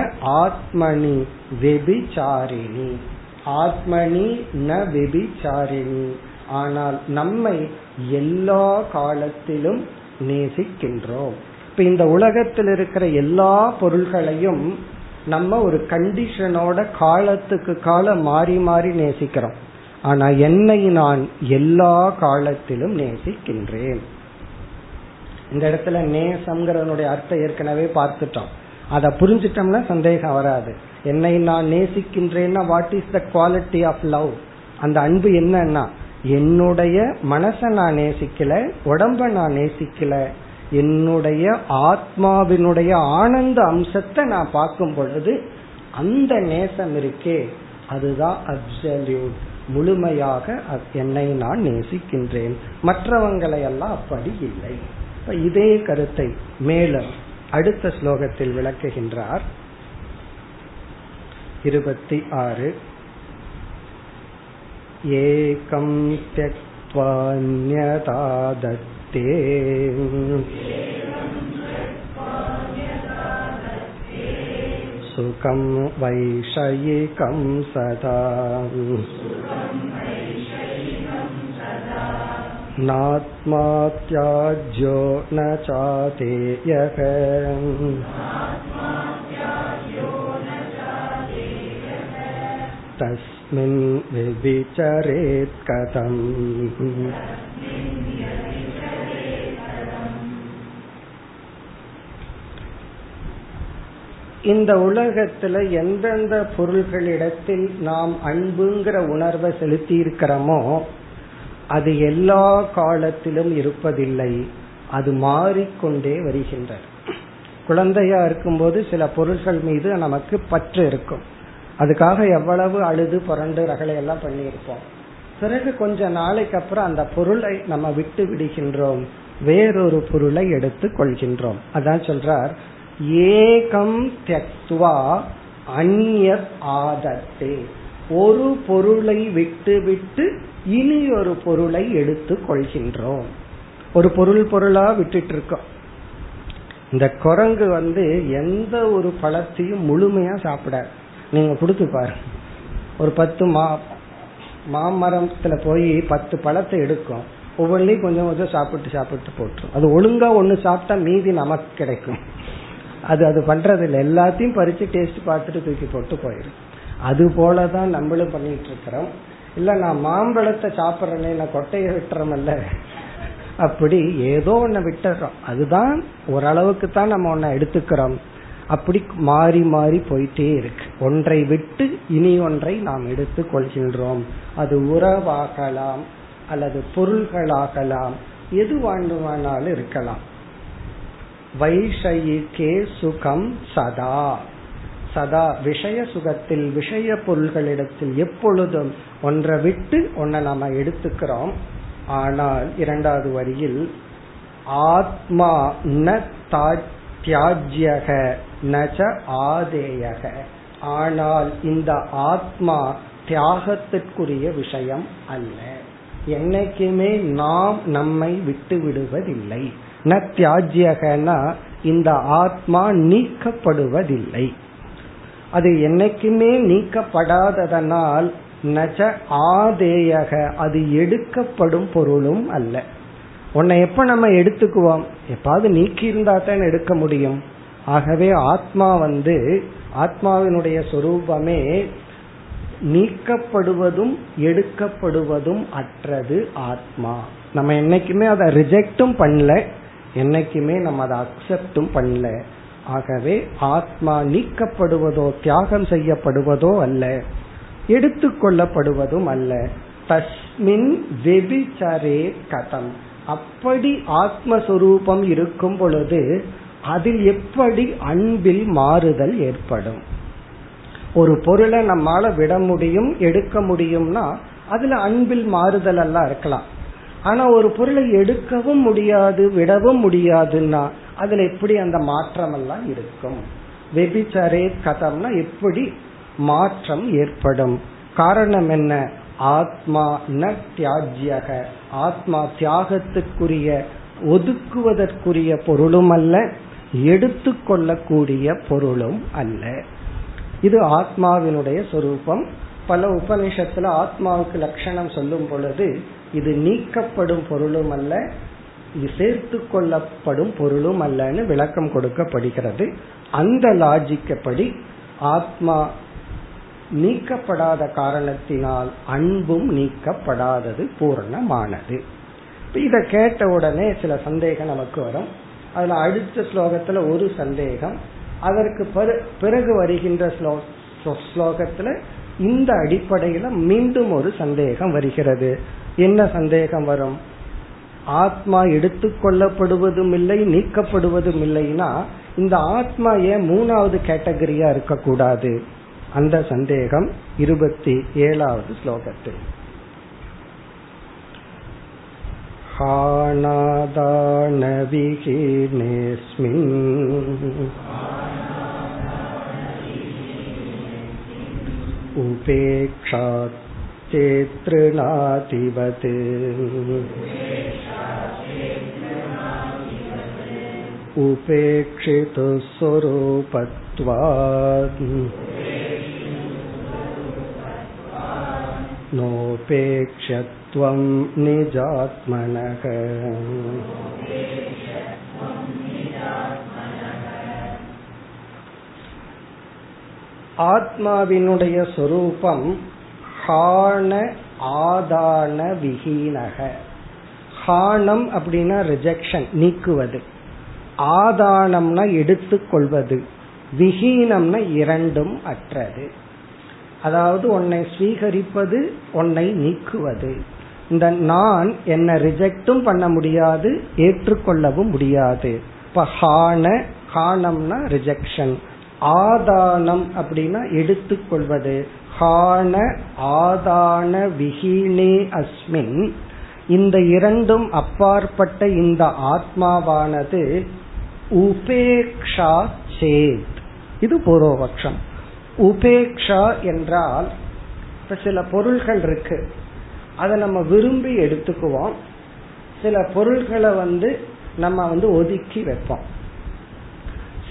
ஆத்மனி வெபிச்சாரிணி ஆத்மனி ந வெபிச்சாரிணி ஆனால் நம்மை எல்லா காலத்திலும் நேசிக்கின்றோம். இப்ப இந்த உலகத்தில் இருக்கிற எல்லா பொருள்களையும் நம்ம ஒரு கண்டிஷனோட காலத்துக்கு காலம் மாறி மாறி நேசிக்கிறோம். ஆனா என்னை நான் எல்லா காலத்திலும் நேசிக்கின்றேன். இந்த இடத்துல நேசம்ங்கிறதனுடைய அர்த்தம் ஏற்கனவே பார்த்துட்டோம். அதை புரிஞ்சிட்டோம்னா சந்தேகம் வராது. என்னை நான் நேசிக்கின்றேன்னா what is the quality of love அந்த அன்பு என்னன்னா என்னுடைய மனசை நான் நேசிக்கல உடம்ப நான் நேசிக்கல என்னுடைய ஆத்மாவினுடைய ஆனந்த அம்சத்தை நான் பார்க்கும் பொழுது அந்த நேசம் இருக்கே அதுதான் அப்சல்யூட் முழுமையாக என்னை நான் நேசிக்கின்றேன் மற்றவங்களை எல்லாம் அப்படி இல்லை இதே கருத்தை மேலும் அடுத்த ஸ்லோகத்தில் விளக்குகின்றார் இருபத்தி ஆறு ஏகம் त्यक्त्वान्यथा दत्ते सुखं वैषयिकं सदा नात्मा त्याज्यो न चातेयः तस्मिन् व्यभिचरेत् कथम् இந்த உலகத்துல எந்தெந்த பொருள்களிடத்தில் நாம் அன்புங்கிற உணர்வை செலுத்தி இருக்கிறோமோ அது எல்லா காலத்திலும் இருப்பதில்லை. அது மாறிக்கொண்டே வருகின்றது. குழந்தையா இருக்கும்போது சில பொருட்கள் மீது நமக்கு பற்று இருக்கும். அதுக்காக எவ்வளவு அழுது புரண்டு ரகளை எல்லாம் பண்ணியிருப்போம். பிறகு கொஞ்ச நாளைக்கு அப்புறம் அந்த பொருளை நம்ம விட்டு விடுகின்றோம். வேறொரு பொருளை எடுத்து கொள்கின்றோம். அதான் சொல்றார் ஏகம் தியக்துவா அந்நியர் ஆதத்தே. ஒரு பொருளை விட்டு விட்டு இனி ஒரு பொருளை எடுத்து கொள்கின்றோம். ஒரு பொருள் பொருளா விட்டுட்டு இருக்கோம் இந்த குரங்கு வந்து எந்த ஒரு பழத்தையும் முழுமையா சாப்பிடாது. நீங்க கொடுத்து பாருங்க. ஒரு பத்து மா மாமரத்துல போய் பத்து பழத்தை எடுக்கும். ஒவ்வொன்றையும் கொஞ்சம் கொஞ்சம் சாப்பிட்டு சாப்பிட்டு போட்டுரும். அது ஒழுங்கா ஒன்னு சாப்பிட்டா மீதி நமக்கு கிடைக்கும். அது அது பண்றது இல்லை எல்லாத்தையும் பறிச்சு டேஸ்ட் பார்த்துட்டு தூக்கி போட்டு போயிடும் அது போலதான் நம்மளும் பண்ணிட்டு இருக்கிறோம் இல்ல நான் மாம்பழத்தை சாப்பிட்றேனே நான் கொட்டையை விட்டுறோம்ல அப்படி ஏதோ ஒன்ன விட்டுறோம். அதுதான் ஓரளவுக்கு தான் நம்ம ஒன்ன எடுத்துக்கிறோம். அப்படி மாறி மாறி போயிட்டே இருக்கு. ஒன்றை விட்டு இனி ஒன்றை நாம் எடுத்து கொள்கின்றோம். அது உறவாகலாம் அல்லது பொருள்களாகலாம். எது வேண்டுமானாலும் இருக்கலாம். வைஷயிகே சுகம் சதா. சதா விஷய சுகத்தில் விஷய பொருள்களிடத்தில் எப்பொழுதும் ஒன்றை விட்டு ஒன்றை நாம எடுத்துக்கிறோம். ஆனால் இரண்டாவது வரியில் ஆத்மா ந தியாஜ்யக நச்ச ஆதேயக. ஆனால் இந்த ஆத்மா தியாகத்திற்குரிய விஷயம் அல்ல. என்னைக்குமே நாம் நம்மை விட்டு விடுவதில்லை. ந தியாஜ்யகனா இந்த ஆத்மா நீக்கப்படுவதில்லை. அது என்னைக்குமே நீக்கப்படாததனால் நச்ச ஆதேயக அது எடுக்கப்படும் பொருளும் அல்ல. உன்னை எப்ப நம்ம எடுத்துக்குவோம்? எப்பாவது நீக்கி இருந்தா தான் எடுக்க முடியும். ஆகவே ஆத்மா வந்து ஆத்மாவினுடைய சொரூபமே நீக்கப்படுவதும் எடுக்கப்படுவதும் அற்றது ஆத்மா. நம்ம என்னைக்குமே அதை ரிஜெக்டும் பண்ணல. என்னைக்குமே நம்ம அதை அக்செப்டும் பண்ணல. ஆகவே ஆத்மா நீக்கப்படுவதோ தியாகம் செய்யப்படுவதோ அல்ல. எடுத்துக்கொள்ளப்படுவதும் அல்ல. தஸ்மின் வெபிச்சரே கதம். அப்படி ஆத்மஸ்வரூபம் இருக்கும் பொழுது அதில் எப்படி அன்பில் மாறுதல் ஏற்படும்? ஒரு பொருளை நம்மால விட முடியும் எடுக்க முடியும்னா அதுல அன்பில் மாறுதல் எல்லாம் இருக்கலாம். ஆனா ஒரு பொருளை எடுக்கவும் முடியாது விடவும் முடியாதுன்னா அதுல எப்படி அந்த மாற்றம் எல்லாம் இருக்கும்? வெபிச்சரே கதம்னா எப்படி மாற்றம் ஏற்படும்? காரணம் என்ன? ஆத்மா ந தியாஜ்யக. ஆத்மா தியாகத்துக்குரிய ஒதுக்குவதற்குரிய பொருளும் அல்ல எடுத்துக்கொள்ளக்கூடிய பொருளும் அல்ல. இது ஆத்மாவினுடைய சொரூபம். பல உபனிஷத்துல ஆத்மாவுக்கு லட்சணம் சொல்லும் பொழுது இது நீக்கப்படும் பொருளும் அல்ல இது சேர்த்து கொள்ளப்படும் பொருளும் அல்லன்னு விளக்கம் கொடுக்கப்படுகிறது. அந்த லாஜிக்கப்படி ஆத்மா நீக்கப்படாத காரணத்தினால் அன்பும் நீக்கப்படாதது பூர்ணமானது. இத கேட்ட உடனே சில சந்தேகம் நமக்கு வரும். அதுல அடுத்த ஸ்லோகத்துல ஒரு சந்தேகம். அதற்கு பிறகு வருகின்ற ஸ்லோகத்துல இந்த அடிப்படையில மீண்டும் ஒரு சந்தேகம் வருகிறது. என்ன சந்தேகம் வரும் ஆத்மா எடுத்துக்கொள்ளப்படுவதும் இல்லை நீக்கப்படுவதும் இல்லைன்னா இந்த ஆத்மா ஏன் மூணாவது கேட்டகரியா இருக்கக்கூடாது அந்த சந்தேகம் இருபத்தி ஏழாவது ஸ்லோகத்தில் हानादानविहीनेऽस्मिन् उपेक्षा चेतृणातिवत् उपेक्षितु स्वरूपत्वात् नोपेक्ष्यत्वं निजात्मनः ஆத்மாவினுடைய சொரூபம் ஹான ஆதான விஹீனக. ஹானம் அப்படின்னா ரிஜெக்ஷன் நீக்குவது. ஆதானம்னா எடுத்துக்கொள்வது. விஹீனம்னா இரண்டும் அற்றது. அதாவது உன்னை ஸ்வீகரிப்பது உன்னை நீக்குவது. இந்த நான் என்ன ரிஜெக்டும் பண்ண முடியாது ஏற்றுக்கொள்ளவும் முடியாது. இப்ப ஹான ஹானம்னா ரிஜெக்ஷன் ஆதானம் அப்படின்னா எடுத்துக்கொள்வது. ஹான ஆதான விஹீனே அஸ்மின். இந்த இரண்டும் அப்பாற்பட்ட இந்த ஆத்மாவானது உபேக்ஷா சேத். இது பூர்வபக்ஷம். உபேக்ஷா என்றால் சில பொருள்கள் இருக்கு. அதை நம்ம விரும்பி எடுத்துக்குவோம். சில பொருள்களை வந்து நம்ம வந்து ஒதுக்கி வைப்போம்.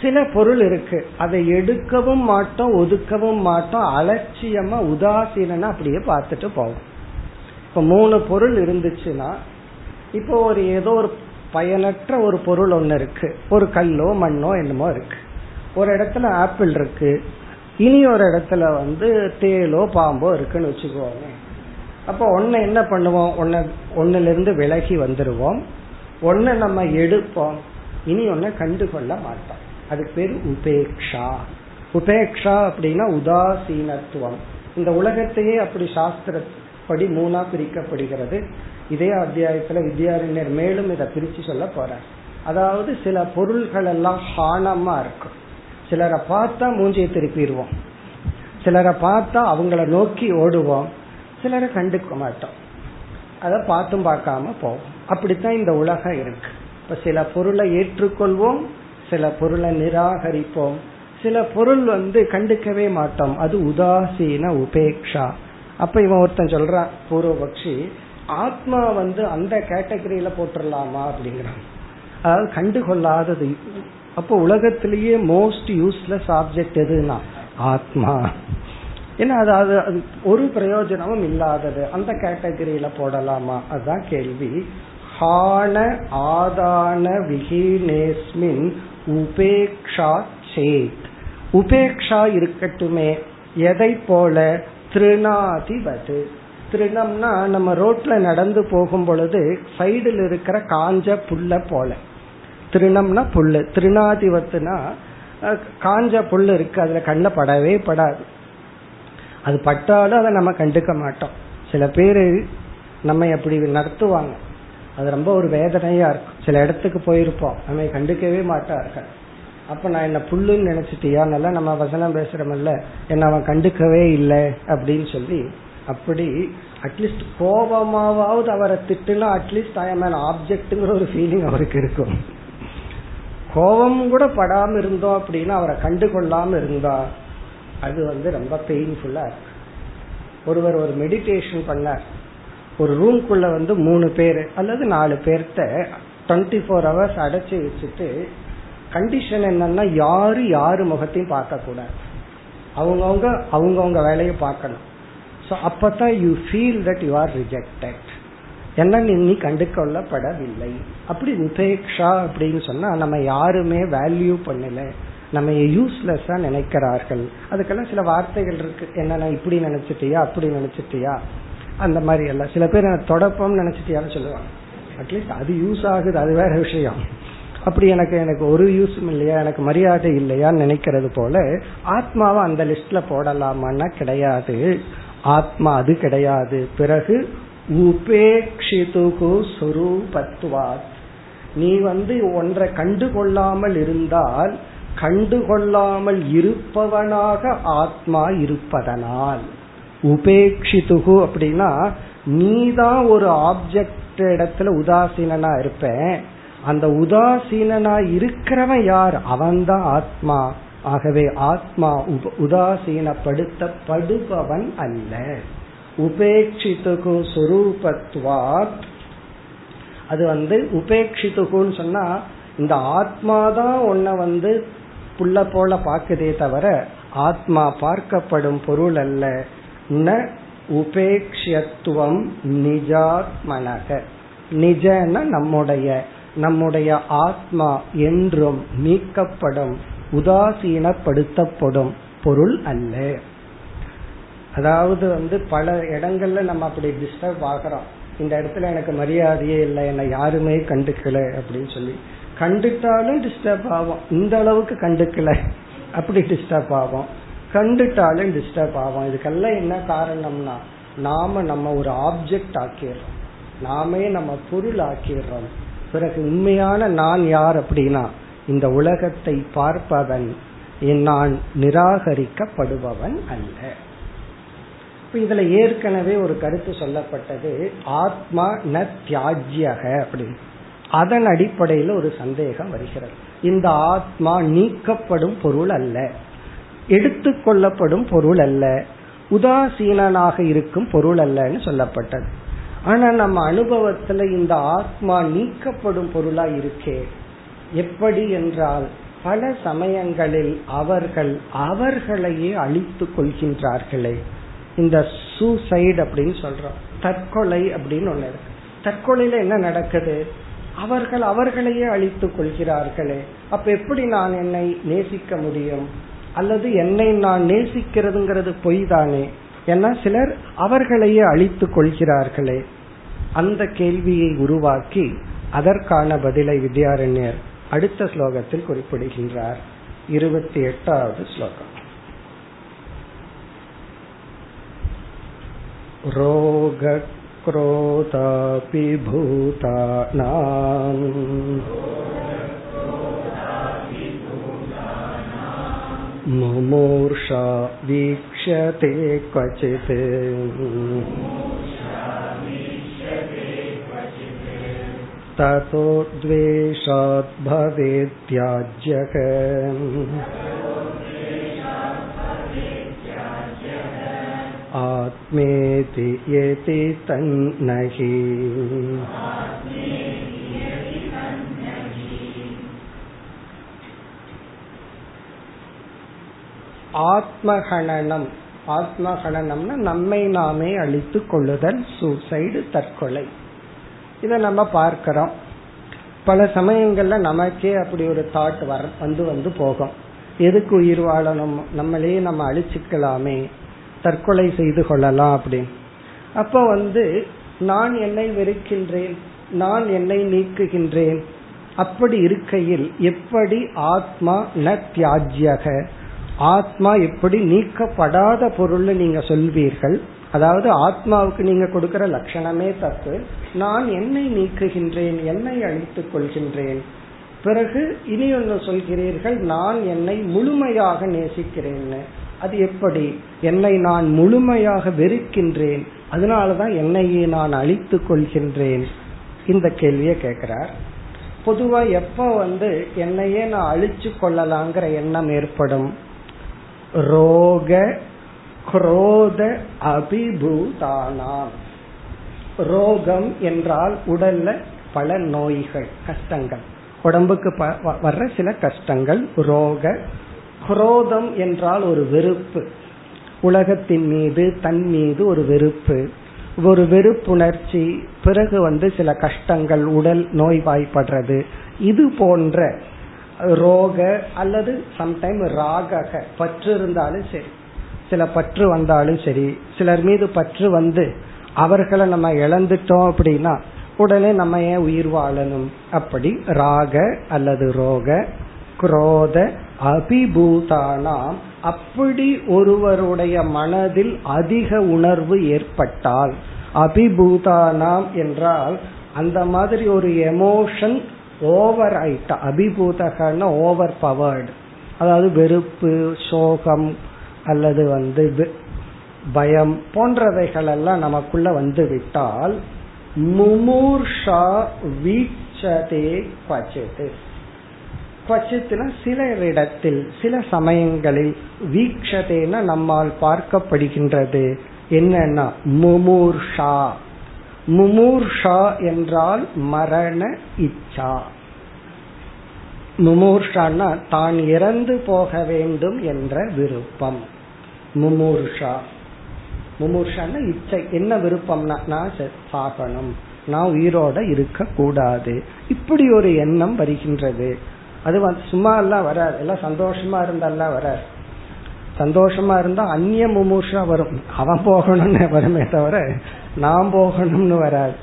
சில பொருள் இருக்கு. அதை எடுக்கவும் மாட்டோம் ஒதுக்கவும் மாட்டோம். அலட்சியமா உதாசீனா அப்படியே பார்த்துட்டு போவோம். இப்ப மூணு பொருள் இருந்துச்சுன்னா இப்போ ஒரு ஏதோ ஒரு பயனற்ற ஒரு பொருள் ஒன்று இருக்கு. ஒரு கல்லோ மண்ணோ என்னமோ இருக்கு. ஒரு இடத்துல ஆப்பிள் இருக்கு. இனி ஒரு இடத்துல வந்து தேலோ பாம்போ இருக்குன்னு வச்சுக்கோங்க. அப்போ ஒன்னு என்ன பண்ணுவோம்? ஒன்னு ஒன்னுல இருந்து விலகி வந்துருவோம். ஒன்னு நம்ம எடுப்போம். இனி ஒன்ன கண்டுகொள்ள மாட்டோம். அதுக்கு பேர் உபேக்ஷா. உபேக்ஷா அப்படின்னா உதாசீனத்துவம். இந்த உலகத்தையே அப்படி சாஸ்திரப்படி மூணா பிரிக்கப்படுகிறது. இதே அத்தியாயத்துல வித்யாரண்யர் மேலும் இதை பிரிச்சு சொல்ல போற அதாவது சில பொருள்கள் எல்லாம் ஹானமா இருக்கும். சிலரை பார்த்தா மூஞ்சியை திருப்பிடுவோம். சிலரை பார்த்தா அவங்கள நோக்கி ஓடுவோம். சிலரை கண்டுக்க மாட்டோம். அதை பார்த்தும் பார்க்காம போவோம். அப்படித்தான் இந்த உலகம் இருக்கு. இப்ப சில பொருளை ஏற்றுக்கொள்வோம் சில பொருளை நிராகரிப்போம். சில பொருள் வந்து கண்டுக்கவே மாட்டோம். அது உதாசீன உபேக்ஷா. அப்ப இவன் ஒருத்தன் சொல்றான் பூர்வபக்ஷி ஆத்மா வந்து அந்த கேட்டகரியில போட்டுடலாமா அப்படிங்கிறான். அதாவது கண்டுகொள்ளாதது. அப்போ உலகத்திலேயே மோஸ்ட் யூஸ்லெஸ் ஆப்ஜெக்ட் எதுனா ஆத்மா. ஏன்னா அது அது அது ஒரு பிரயோஜனமும் இல்லாதது. அந்த கேட்டகரியில போடலாமா? அதுதான் கேள்வி. ஹான ஆதான விஹீனேஸ்மின் உபேக்ஷா சேத். உபேக்ஷா இருக்கட்டுமே எதை போல? திருநாதிபது. திருணம்னா நம்ம ரோட்ல நடந்து போகும் பொழுது சைடில் இருக்கிற காஞ்ச புல்ல போல. திருணம்னா புல்லு. திருநாதிபத்துனா காஞ்ச புல் இருக்கு அதுல கண்ணில் படவே படாது. அது பட்டாலும் அதை நம்ம கண்டுக்க மாட்டோம். சில பேர் நம்ம எப்படி நடத்துவாங்க? அது ரொம்ப ஒரு வேதனையா இருக்கும். சில இடத்துக்கு போயிருப்போம். நம்ம கண்டுக்கவே மாட்டார்கள். அப்ப நான் என்ன புல்லுன்னு நினைச்சிட்டியா? நல்லா நம்ம வசனம் பேசுறோம்ல. என்ன அவன் கண்டுக்கவே இல்லை அப்படின்னு சொல்லி அப்படி அட்லீஸ்ட் கோபமாவது அவரை திட்டுனா அட்லீஸ்ட் ஐ எம் ஆப்ஜெக்ட்ங்கிற ஒரு ஃபீலிங் அவருக்கு இருக்கும். கோபம் கூட படாம இருந்தோம் அப்படின்னா அவரை கண்டுகொள்ளாம இருந்தா அது வந்து ரொம்ப பெயின்ஃபுல்லா இருக்கு. ஒருவர் ஒரு மெடிடேஷன் பண்ணார். ஒரு ரூம்குள்ள வந்து மூணு பேர் அல்லது நாலு பேர்த்த டுவெண்ட்டி ஃபோர் ஹவர்ஸ் அடைச்சி வச்சுட்டு கண்டிஷன் என்னன்னா யாரு யாரு முகத்தையும் பார்க்க கூடாது அவங்கவுங்க அவங்கவுங்க வேலையை பார்க்கணும். ஸோ அப்பதான் you feel that you are rejected என்ன நீ கண்டுக்கொள்ளப்படவில்லை அப்படி உபேக்ஷா அப்படின்னு சொன்னா நம்ம யாருமே வேல்யூ பண்ணல. நம்ம யூஸ்லெஸ்ஸா நினைக்கிறார்கள். அதுக்கெல்லாம் சில வார்த்தைகள் இருக்கு. என்ன இப்படி நினைச்சிட்டியா அப்படி நினைச்சிட்டியா? அந்த மாதிரி எல்லாம் சில பேர் தொடப்பம் நினைச்சிட்டியான்னு சொல்லுவாங்க. அட்லீஸ்ட் அது யூஸ் ஆகுது அது வேற விஷயம். அப்படி எனக்கு எனக்கு ஒரு யூஸும் இல்லையா எனக்கு மரியாதை இல்லையான்னு நினைக்கிறது போல ஆத்மாவை அந்த லிஸ்ட்ல போடலாமான்னா கிடையாது. ஆத்மா அது கிடையாது. பிறகு உபேக்ஷிதுகு சுரூபத்துவாத் நீ வந்து ஒன்றை கண்டுகொள்ளாமல் இருந்தால் கண்டுகொள்ளாமல் இருப்பவனாக ஆத்மா இருப்பதனால். உபேக்ஷிதுகு அப்படின்னா நீதான் ஒரு ஆப்ஜெக்ட் இடத்துல உதாசீனா இருப்பேன். அந்த உதாசீனா இருக்கிறவன் யார்? அவன்தான் ஆத்மா. ஆகவே ஆத்மா உதாசீனப்படுத்தப்படுபவன் அல்ல. உபேட்சித்துகு சுரூபத்வாத். அது வந்து உபேட்சித்துகுன்னு சொன்னா இந்த ஆத்மா தான் உன்னை வந்து புள்ள போல பார்க்குதே தவிர ஆத்மா பார்க்கப்படும் பொருள் அல்ல. ந உபேக்ஷத்துவம் நிஜாத்மனக. நிஜன நம்முடைய நம்முடைய ஆத்மா என்றும் நீக்கப்படும் உதாசீனப்படுத்தப்படும் பொருள் அல்ல. அதாவது வந்து பல இடங்கள்ல நம்ம அப்படி டிஸ்டர்ப் ஆகிறோம். இந்த இடத்துல எனக்கு மரியாதையே இல்லை என்னை யாருமே கண்டுக்கல அப்படின்னு சொல்லி. கண்டுட்டாலும் டிஸ்டர்ப் ஆகும் இந்த அளவுக்கு கண்டுக்கல. அப்படி டிஸ்டர்ப் ஆகும் கண்டுட்டாலும் டிஸ்டர்ப் ஆகும். இதுக்கெல்லாம் என்ன காரணம்னா நாம நம்ம ஒரு ஆப்ஜெக்ட் ஆக்கிடுறோம். நாமே நம்ம பொருள் ஆக்கிடுறோம். பிறகு உண்மையான நான் யார் அப்படின்னா இந்த உலகத்தை பார்ப்பவன் நான் நிராகரிக்கப்படுபவன் அல்ல. இதுல ஏற்கனவே ஒரு கருத்து சொல்லப்பட்டது ஆத்மா ந தியாஜ்யக அப்படின்னு. அதன் அடிப்படையில் ஒரு சந்தேகம் வருகிறது. இந்த ஆத்மா நீக்கப்படும் பொருள் அல்ல. எடுத்துக்கொள்ளப்படும் பொருள் அல்ல. உதாசீனாக இருக்கும் பொருள் அல்லன்னு சொல்லப்பட்டது. ஆனா நம்ம அனுபவத்துல இந்த ஆத்மா நீக்கப்படும் பொருளா இருக்கே. எப்படி என்றால் பல சமயங்களில் அவர்கள் அவர்களையே அழித்துக் கொள்கின்றார்களே. இந்த சூசைடு அப்படின்னு சொல்றோம். தற்கொலை அப்படின்னு ஒண்ணு இருக்கு. தற்கொலையில என்ன நடக்குது? அவர்கள் அவர்களையே அழித்துக் கொள்கிறார்களே. அப்ப எப்படி நான் என்னை நேசிக்க முடியும்? அல்லது என்னை நான் நேசிக்கிறதுங்கிறது பொய் தானே ஏன்னா சிலர் அவர்களையே அழித்துக் கொள்கிறார்களே அந்த கேள்வியை உருவாக்கி அதற்கான பதிலை வித்யாரண்யர் அடுத்த ஸ்லோகத்தில் குறிப்பிடுகின்றார் இருபத்தி எட்டாவது ஸ்லோகம் रोगक्रोधापि भूतानाम् मुमूर्षा वीक्ष्यते क्वचित् ततो द्वेषात् भवेत्याज्यक आत्मेति येति तन्नहि ஆத்மகணனம். ஆத்மகணனம்னா நம்மை நாமே அழித்து கொள்ளுதல் சூசைடு தற்கொலை. இத நம்ம பார்க்கிறோம். பல சமயங்கள்ல நமக்கே அப்படி ஒரு தாட் வர வந்து வந்து போகும். எதுக்கு உயிர் வாழணும்? நம்மளே நம்ம அழிச்சுக்கலாமே. தற்கொலை செய்து கொள்ளலாம் அப்படின்னு. அப்ப வந்து நான் என்னை வெறுக்கின்றேன் நான் என்னை நீக்குகின்றேன். அப்படி இருக்கையில் எப்படி ஆத்மா ந தியாஜ்யக? ஆத்மா எப்படி நீக்கப்படாத பொருள்னு நீங்க சொல்வீர்கள். அதாவது ஆத்மாவுக்கு நீங்க கொடுக்கிற லட்சணமே தப்பு. நான் என்னை நீக்குகின்றேன் என்னை அழித்துக் கொள்கின்றேன். பிறகு இனி ஒன்று சொல்கிறீர்கள் நான் என்னை முழுமையாக நேசிக்கிறேன்னு. அது எப்படி? என்னை நான் முழுமையாக வெறுக்கின்றேன். அதனாலதான் என்னையே நான் அழித்துக் கொள்கின்றேன். இந்த கேள்வியை கேட்கிறார். பொதுவா எப்ப வந்து என்னையே நான் அழிச்சு கொள்ளலாங்கிற எண்ணம் ஏற்படும்? ரோக குரோத அபிபூதானாம். ரோகம் என்றால் உடல்ல பல நோய்கள் கஷ்டங்கள். உடம்புக்கு வர்ற சில கஷ்டங்கள் ரோக. குரோதம் என்றால் ஒரு வெறுப்பு. உலகத்தின் மீது தன் மீது ஒரு வெறுப்பு. ஒரு வெறுப்புணர்ச்சி பிறகு வந்து சில கஷ்டங்கள் உடல் நோய்வாய்ப்படுறது இது போன்ற ரோக அல்லது சம்டைம் ராகக. பற்று இருந்தாலும் சரி. சில பற்று வந்தாலும் சரி சிலர் மீது பற்று வந்து அவர்களை நம்ம இழந்துட்டோம் அப்படின்னா உடனே நம்ம ஏன் உயிர் வாழணும்? அப்படி ராக அல்லது ரோக குரோத அபிபூதானாம் அப்படி ஒருவருடைய மனதில் அதிக உணர்வு ஏற்பட்டால் அபிபூதானாம் என்றால் அந்த மாதிரி ஒரு எமோஷன் ஓவர் ஆயிட்டா அபிபூதகன்னா ஓவர் பவர்டு அதாவது வெறுப்பு சோகம் அல்லது வந்து பயம் போன்றவைகள் எல்லாம் நமக்குள்ள வந்து விட்டால் முமூர்ஷா வீச்சதே பச்சது பட்சத்துல சில இடத்தில் சில சமயங்களில் வீக்ஷதேன நம்மால் பார்க்கப்படுகின்றது. என்னன்னா முமூர்ஷா. முமூர்ஷா என்றால் மரண இச்சா. முமூர்ஷான்னா தான் இறந்து போக வேண்டும் என்ற விருப்பம். முமூர்ஷா. முமூர்ஷான்னா இச்சை. என்ன விருப்பம்னா நான் சாகணும். நான் உயிரோட இருக்க கூடாது இப்படி ஒரு எண்ணம் வருகின்றது. அது வந்து சும்மா எல்லாம் வராது. எல்லாம் சந்தோஷமா இருந்தாலாம் வராது. சந்தோஷமா இருந்தா அந்நிய முமூர்ஷா வரும். அவன் போகணும்னு வருமே தவிர நான் போகணும்னு வராது.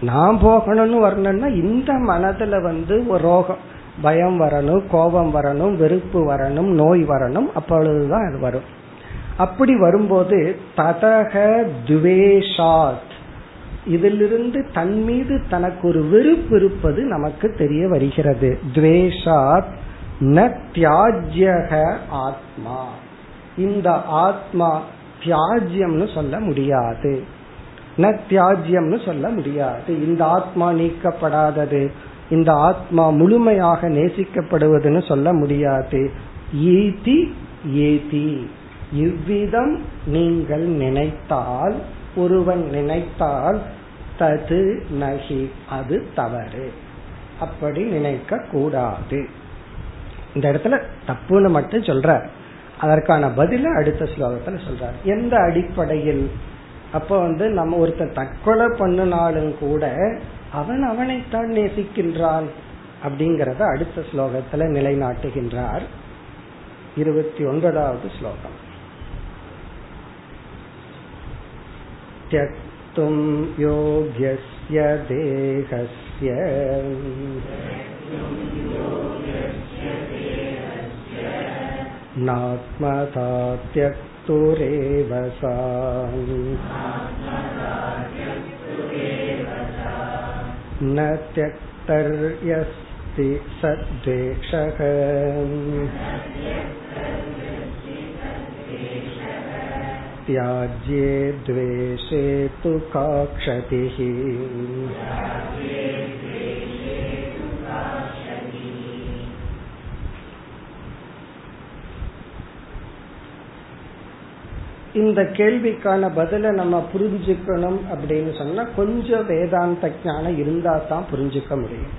நான் போகணும்னு வரணும்னா இந்த மனதுல வந்து ஒரு ரோகம். பயம் வரணும் கோபம் வரணும் வெறுப்பு வரணும் நோய் வரணும் அப்பொழுதுதான் அது வரும். அப்படி வரும்போது ததக துவேஷாத். இதிலிருந்து தன் மீது தனக்கு ஒரு வெறுப்பு இருப்பது நமக்கு தெரிய வருகிறது. துவேஷாத் ந தியாஜ்யக ஆத்மா. இந்த ஆத்மா தியாஜ்யம்னு சொல்ல முடியாது. ந தியாஜ்யம்னு சொல்ல முடியாது. இந்த ஆத்மா நீக்கப்படாதது. இந்த ஆத்மா முழுமையாக நேசிக்கப்படுவதுன்னு சொல்ல முடியாது. ஈதி ஏதி. இவ்விதம் நீங்கள் நினைத்தால் ஒருவன் நினைத்தால் தது நகி அது தவறு. அப்படி நினைக்க கூடாது இந்த இடத்துல தப்புன்னு மட்டும் சொல்ற அதற்கான பதில அடுத்த ஸ்லோகத்துல சொல்றார். எந்த அடிப்படையில் அப்ப வந்து நம்ம ஒருத்தர் தற்கொலை பண்ணினாலும் கூட அவன் அவனைத்தான் நேசிக்கின்றான் அப்படிங்கறத அடுத்த ஸ்லோகத்துல நிலைநாட்டுகின்றார் இருபத்தி ஒன்பதாவது ஸ்லோகம் त्यक्तुं योग्यस्य देहस्य नात्मता त्यक्तुरेव सा न त्यक्तर्यस्ति सद्वेषः त्याज्ये द्वेषे तु का இந்த கேள்விக்கான பதில நம்ம புரிஞ்சுக்கணும் அப்படின்னு சொன்னா கொஞ்சம் வேதாந்த ஞானம் இருந்தா தான் புரிஞ்சுக்க முடியும்.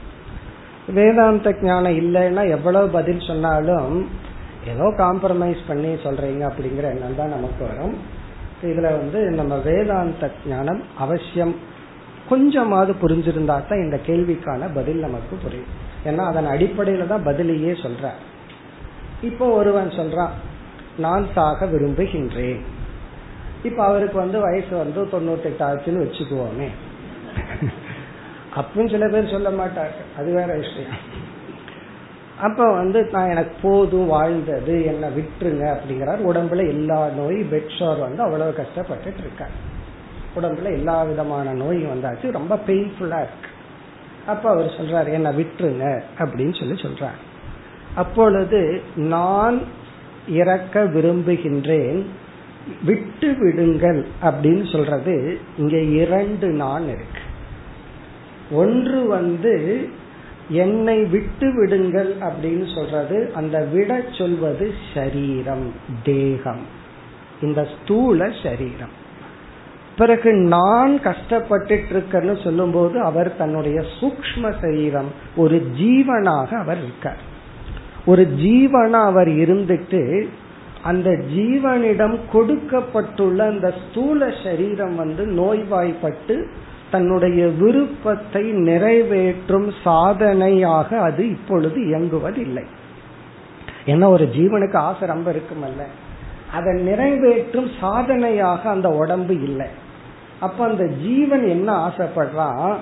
வேதாந்த ஞானம் இல்லைன்னா எவ்வளவு பதில் சொன்னாலும் ஏதோ காம்ப்ரமைஸ் பண்ணி சொல்றீங்க அப்படிங்கிற எண்ணம் தான் நமக்கு வரும். இதுல வந்து நம்ம வேதாந்த ஞானம் அவசியம். கொஞ்சமாவது புரிஞ்சிருந்தா தான் இந்த கேள்விக்கான பதில் நமக்கு புரியும். ஏன்னா அதன் அடிப்படையில தான் பதிலையே சொல்ற இப்போ ஒருவன் சொல்றான் நான் சாக விரும்புகின்றேன். இப்ப அவருக்கு வந்து வயசு வந்து தொண்ணூத்தி எட்டு ஆச்சுன்னு வச்சுக்குவோமே. அப்படின்னு சில பேர் சொல்ல மாட்டாங்க. அது வேற விஷயம். அப்ப வந்து நான் எனக்கு போதும் வாழ்ந்தது என்ன விட்டுருங்க அப்படிங்கிறார். உடம்புல எல்லா நோய் பெட்ஷோர் வந்து அவ்வளவு கஷ்டப்பட்டுட்டு இருக்காங்க உடம்புல எல்லா விதமான நோய் வந்தாச்சு. ரொம்ப பெயின்ஃபுல்லா இருக்கு. அப்ப அவர் சொல்றாரு என்ன விட்டுருங்க அப்படின்னு சொல்லி சொல்றார். அப்பொழுது நான் இறக்க விரும்புகின்றேன். விட்டு விடுங்கள் அப்படின்னு சொல்றது இங்க இரண்டு நான் இருக்கு. ஒன்று வந்து என்னை விட்டு விடுங்கள் அப்படின்னு சொல்றது அந்த விட சொல்வது சரீரம் தேகம். இந்த ஸ்தூல சரீரம். பிறகு நான் கஷ்டப்பட்டுட்டு இருக்கேன்னு சொல்லும் போது அவர் தன்னுடைய சூக்ம சரீரம் ஒரு ஜீவனாக அவர் இருக்கார். ஒரு ஜீவனா அவர் இருந்துட்டு அந்த ஜீவனிடம் கொடுக்கப்பட்டுள்ள அந்த ஸ்தூல சரீரம் வந்து நோய்வாய்ப்பட்டு தன்னுடைய விருப்பத்தை நிறைவேற்றும் சாதனையாக அது இப்பொழுது இயங்குவதில்லை. ஏன்னா ஒரு ஜீவனுக்கு ஆசை ரொம்ப இருக்குமல்ல. அதை நிறைவேற்றும் சாதனையாக அந்த உடம்பு இல்லை. அப்ப அந்த ஜீவன் என்ன ஆசைப்படுறான்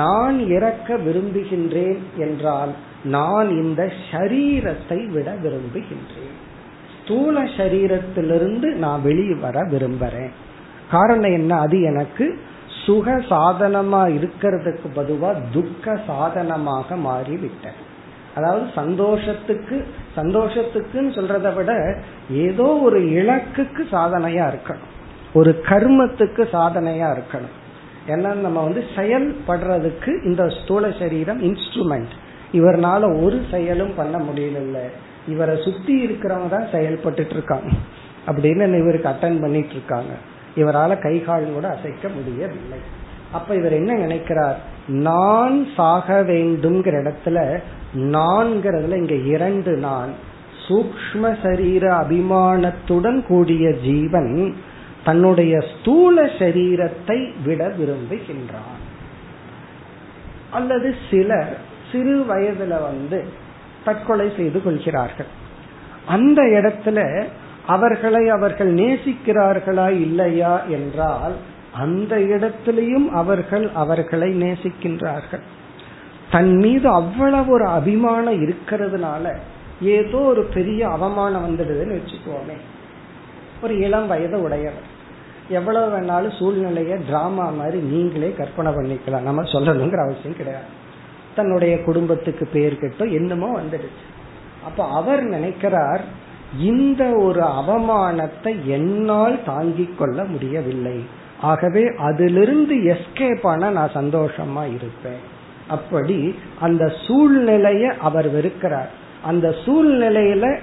நான் இறக்க விரும்புகின்றேன் என்றால் நான் இந்த ஷரீரத்தை விட விரும்புகின்றேன். ஸ்தூல சரீரத்திலிருந்து நான் வெளியே வர விரும்புறேன். காரணம் என்ன? அது எனக்கு சுக சாதனமா இருக்கிறதுக்கு பதுவா துக்க சாதனமாக மாறிவிட்டேன் அதாவது சந்தோஷத்துக்கு சந்தோஷத்துக்குன்னு சொல்றதை விட ஏதோ ஒரு இலக்குக்கு சாதனையா இருக்கணும். ஒரு கர்மத்துக்கு சாதனையா இருக்கணும். ஏன்னா நம்ம வந்து செயல்படுறதுக்கு இந்த ஸ்தூல சரீரம் இன்ஸ்ட்ருமெண்ட் இவர்னால ஒரு செயலும் பண்ண முடியல இவரை சுத்தி இருக்கிறவங்க தான் செயல்பட்டு இருக்காங்க அப்படின்னு இவருக்கு அட்டன் பண்ணிட்டு இருக்காங்க இவரால கைகால் கூட அசைக்க முடியவில்லை. அப்ப இவர் என்ன நினைக்கிறார்? நான் சாக வேண்டும்ங்கிற இடத்துல நான்கிறதுல இங்க இரண்டு நான். சூக்ம சரீர அபிமானத்துடன் கூடிய ஜீவன் தன்னுடைய ஸ்தூல சரீரத்தை விட விரும்புகின்றான். அல்லது சிலர் சிறு வயதுல வந்து தற்கொலை செய்து கொள்கிறார்கள். அந்த இடத்துல அவர்களை அவர்கள் நேசிக்கிறார்களா இல்லையா என்றால் அந்த இடத்திலையும் அவர்கள் அவர்களை நேசிக்கின்றார்கள். தன் மீது அவ்வளவு ஒரு அபிமானம் இருக்கிறதுனால ஏதோ ஒரு பெரிய அவமானம் வந்துடுதுன்னு வச்சுக்கோமே. ஒரு இளம் வயது உடையவர். எவ்வளவு வேணாலும் சூழ்நிலைய டிராமா மாதிரி நீங்களே கற்பனை பண்ணிக்கலாம். நம்ம சொல்லணுங்கிற அவசியம் கிடையாது. தன்னுடைய குடும்பத்துக்கு பேர் கெட்டோ என்னமோ வந்துடுச்சு. அப்ப அவர் நினைக்கிறார் இந்த ஒரு அவமானத்தை என்னால் தாங்கிக் கொள்ள முடியவில்லை. ஆகவே அதிலிருந்து எஸ்கேப் ஆன நான் சந்தோஷமா இருப்பேன். அப்படி அந்த சூழ்நிலைய அவர் வெறுக்கிறார். அந்த சூழ்நிலையில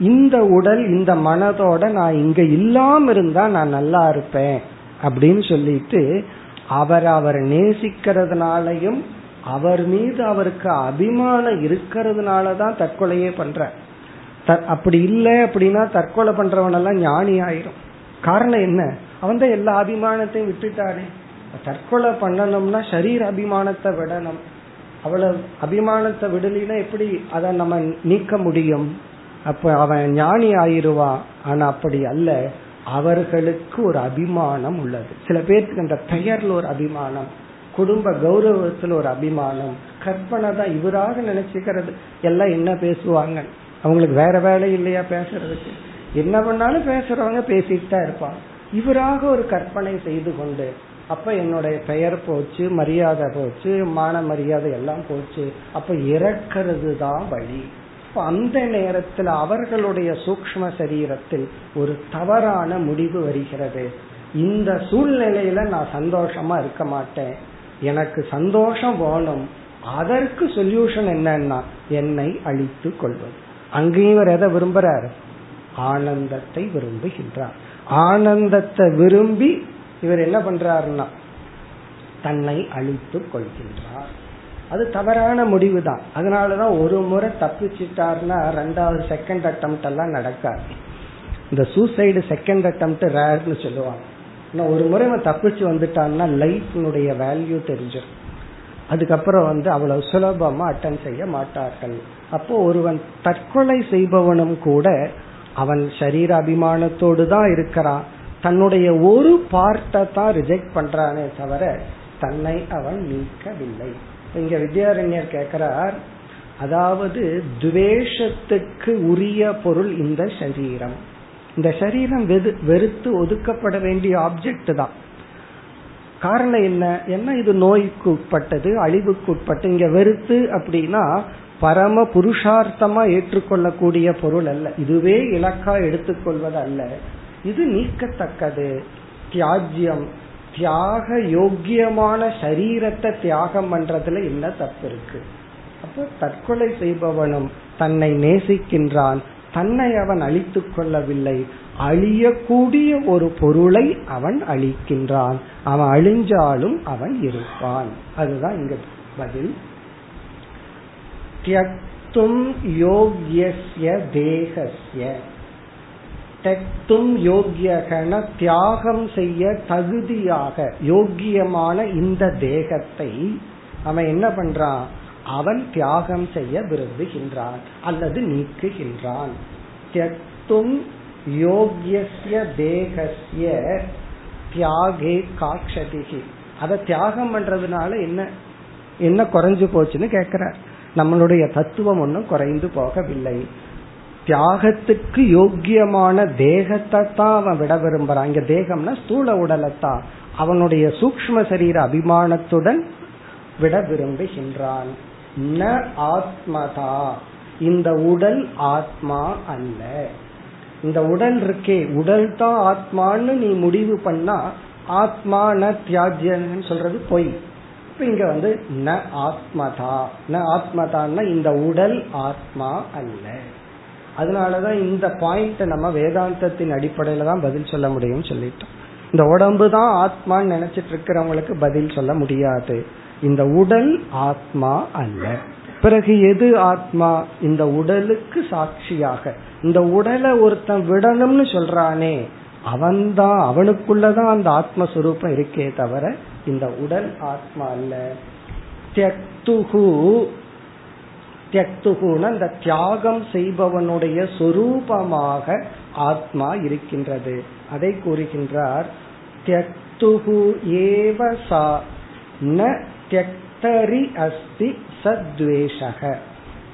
இந்த உடல் இந்த மனதோட நான் இங்க இல்லாம இருந்தா நான் நல்லா இருப்பேன் அப்படின்னு சொல்லிட்டு அவர் அவர் நேசிக்கிறதுனாலையும் அவர் மீது அவருக்கு அபிமானம் இருக்கிறதுனால தான் தற்கொலையே பண்ற. அப்படி இல்லை அப்படின்னா தற்கொலை பண்றவன் எல்லாம் ஞானி ஆயிரும். காரணம் என்ன? அவன் தான் எல்லா அபிமானத்தையும் விட்டுட்டானே. தற்கொலை பண்ணணும்னா சரீர அபிமானத்தை விடணும். அவ்வளவு அபிமானத்தை விடலினா எப்படி அதை நம்ம நீக்க முடியும்? அப்ப அவன் ஞானி ஆயிருவான் ஆனா அப்படி அல்ல. அவர்களுக்கு ஒரு அபிமானம் உள்ளது. சில பேருக்கு அந்த பெயர்ல ஒரு அபிமானம். குடும்ப கௌரவத்துல ஒரு அபிமானம். கற்பனை தான் இவராக நினைச்சுக்கிறது. எல்லாம் என்ன பேசுவாங்க? அவங்களுக்கு வேற வேலை இல்லையா பேசுறதுக்கு? என்ன பண்ணாலும் பேசுறவங்க பேசிட்டு தான் இருப்பான் இவராக ஒரு கற்பனை செய்து கொண்டு அப்ப என்னுடைய பெயர் போச்சு மரியாதை போச்சு மான மரியாதை எல்லாம் போச்சு. அப்ப இறக்கிறது தான் வழி அந்த நேரத்தில் அவர்களுடைய சூக்ம சரீரத்தில் ஒரு தவறான முடிவு வருகிறது. இந்த சூழ்நிலையில நான் சந்தோஷமா இருக்க மாட்டேன். எனக்கு சந்தோஷம் வேணும். அதற்கு சொல்யூஷன் என்னன்னா என்னை அழித்து கொள்வது. அங்கேயும் இவர் எதை விரும்புறாரு? ஆனந்தத்தை விரும்புகின்றார். ஆனந்தத்தை விரும்பி இவர் என்ன பண்றாருன்னா தன்னை அழித்து கொள்கின்றார். அது தவறான முடிவு தான் அதனாலதான் ஒரு முறை தப்பிச்சிட்டார்னா ரெண்டாவது செகண்ட் அட்டம் எல்லாம் நடக்காது. இந்த சூசைடு செகண்ட் அட்டம் ரேர்னு சொல்லுவாங்க. ஒரு முறை அவன் தப்பிச்சு வந்துட்டான்னா லைஃப்னுடைய வேல்யூ தெரிஞ்சிடும் அதுக்கப்புறம் வந்து அவ்வளவு சுலபமா அட்டன் செய்ய மாட்டார்கள். அப்போ ஒருவன் தற்கொலை செய்பவனும் கூட அவன் சரீர அபிமானத்தோடு தான் இருக்கிறான். தன்னுடைய ஒரு பார்ட்டை தான் ரிஜெக்ட் பண்றானே தவிர தன்னை அவன் நீக்கவில்லை. இங்க வித்யாரண்யர் கேட்கிறார் அதாவது துவேஷத்துக்கு உரிய பொருள் இந்த சரீரம். இந்த சரீரம் வெறுத்து ஒதுக்கப்பட வேண்டிய ஆப்ஜெக்ட் தான். காரணம் என்ன? என்ன இது நோய்க்கு உட்பட்டது அழிவுக்கு உட்பட்டு இங்க வெறுத்து அப்படின்னா பரம புருஷார்த்தமா ஏற்றுக்கொள்ளக்கூடிய பொருள் அல்ல. இதுவே இலக்கா எடுத்துக்கொள்வது அல்ல இது நீக்கத்தக்கது. தியாஜ்யம் தியாக யோக்கியமான சரீரத்தை தியாகம் பண்றதுல என்ன தப்பு இருக்கு? அப்போ தற்கொலை செய்பவனும் தன்னை நேசிக்கின்றான். தன்னை அவன் அழித்துக் கொள்ளவில்லை. அழியக்கூடிய ஒரு பொருளை அவன் அழிக்கின்றான். அவன் அழிஞ்சாலும் அவன் இருப்பான். அதுதான் இங்க பதில். தியக்தும் யோகியஸ்ய தேகஸ்ய. தக்தும் யோகியகன தியாகம் செய்ய தகுதியாக யோக்கியமான இந்த தேகத்தை அவன் என்ன பண்றான்? அவன் தியாகம் செய்ய விரும்புகின்றான் அல்லது நீக்குகின்றான். தியக்தும் யோகியஸ்ய தேகஸ்ய தியாகே காட்சதிகி அதை தியாகம் பண்றதுனால என்ன என்ன குறைஞ்சு போச்சுன்னு கேக்குற நம்மளுடைய தத்துவம் ஒன்றும் குறைந்து போகவில்லை. தியாகத்துக்கு யோக்கியமான தேகத்தை தான் அவன் விட விரும்புறான். இங்க தேகம்னா ஸ்தூல உடலைத்தான் அவனுடைய சூக்ம சரீர அபிமானத்துடன் விட விரும்புகின்றான். ந ஆத்மதா. இந்த உடல் ஆத்மா அல்ல. இந்த உடல் இருக்கே. உடல் தான் ஆத்மான்னு நீ முடிவு பண்ணா ஆத்மா ந தியாஜ்யன்னு சொல்றது பொய். இப்ப இங்க வந்து ந ஆத்மதா. ந ஆத்மதான்னா இந்த உடல் ஆத்மா அல்ல. அதனாலதான் இந்த பாயிண்ட் நம்ம வேதாந்தத்தின் அடிப்படையில தான் பதில் சொல்ல முடியும் சொல்லிட்டோம். இந்த உடம்பு தான் ஆத்மான்னு நினைச்சிட்டு இருக்கிறவங்களுக்கு பதில் சொல்ல முடியாது. இந்த உடல் ஆத்மா அல்ல. பிறகு எது ஆத்மா? இந்த உடலுக்கு சாட்சியாக. இந்த உடலை ஒருத்தன் விடணும்னு சொல்றானே அவன்தான் அவனுக்குள்ளதான் அந்த ஆத்மஸ்வரூபம் இருக்கே தவிர இந்த உடல் ஆத்மா அல்ல. தியக்துகு தியக்துகுன அந்த தியாகம் செய்பவனுடைய சொரூபமாக ஆத்மா இருக்கின்றது. அதை கூறுகின்றார் தியக்துகு ஏவசா ந தியக்தரி அஸ்தி சத்வேஷக.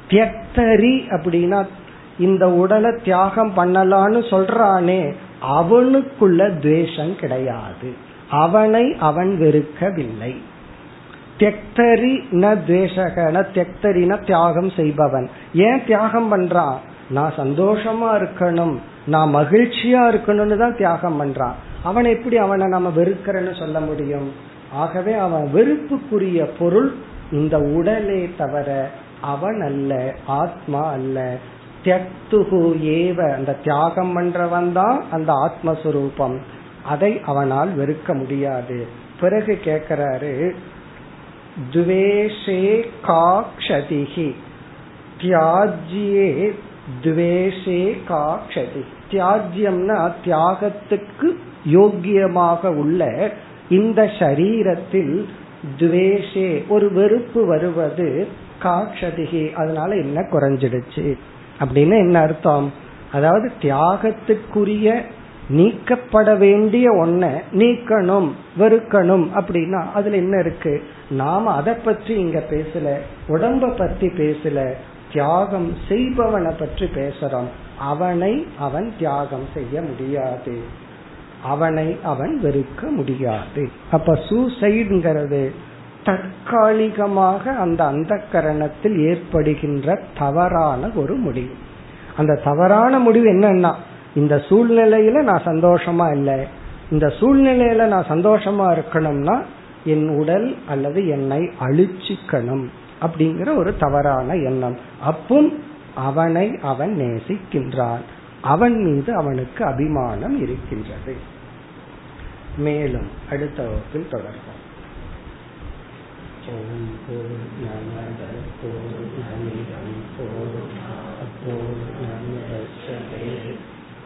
தியக்தரி அப்படின்னா இந்த உடலை தியாகம் பண்ணலான்னு சொல்றானே அவனுக்குள்ள துவேஷம் கிடையாது. அவனை அவன் வெறுக்கவில்லை. தெக்தரி ந துவேஷகன தெக்தரின தியாகம் செய்பவன். ஏன் தியாகம் பண்றான்? நான் சந்தோஷமா இருக்கணும் நான் மகிழ்ச்சியா இருக்கணும்னு தான் தியாகம் பண்றான். அவன் எப்படி அவனை நம்ம வெறுக்கிறன்னு சொல்ல முடியும்? ஆகவே அவன் வெறுப்புக்குரிய பொருள் இந்த உடலே தவிர அவன் அல்ல ஆத்மா அல்ல. தியக்துகு ஏவ அந்த தியாகம் பண்றவன் தான் அந்த ஆத்மஸ்வரூபம். அதை அவனால் வெறுக்க முடியாது. பிறகு கேட்கிறாரு துவேஷே காக்ஷதிகி தியாஜியே துவேஷே காக்ஷதி. தியாஜ்யம்னா தியாகத்துக்கு யோக்கியமாக உள்ள இந்த சரீரத்தில் துவேஷே ஒரு வெறுப்பு வருவது காக்ஷதிகி அதனால என்ன குறைஞ்சிடுச்சு? அப்படின்னு என்ன அர்த்தம்? அதாவது தியாகத்துக்குரிய நீக்கப்பட வேண்டிய ஒன்ன நீக்கணும் வெறுக்கணும் அப்படின்னா அதுல என்ன இருக்கு? நாம அதை பற்றி இங்க பேசல உடம்ப பத்தி பேசல தியாகம் செய்பவனை பற்றி பேசுறோம். அவனை அவன் தியாகம் செய்ய முடியாது. அவனை அவன் வெறுக்க முடியாது. அப்ப சூசைடுங்கிறது தற்காலிகமாக அந்த அந்த கரணத்தில் ஏற்படுகின்ற தவறான ஒரு முடிவு. அந்த தவறான முடிவு என்னன்னா இந்த சூழ்நிலையில நான் சந்தோஷமா இல்லை. இந்த சூழ்நிலையில நான் சந்தோஷமா இருக்கணும்னா என் உடல் அல்லது என்னை அழிச்சிக்கணும் அப்படிங்கிற ஒரு தவறான எண்ணம். அப்பும் அவனை அவன் நேசிக்கின்றான். அவன் மீது அவனுக்கு அபிமானம் இருக்கின்றது. மேலும் அடுத்த வகுப்பில் தொடர்போம் ஓம் போர் நமத போர் நமிதம் போர் போர் நமதே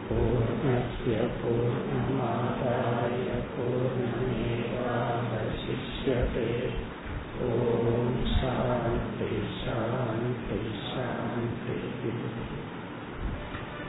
போர் நசிய போர்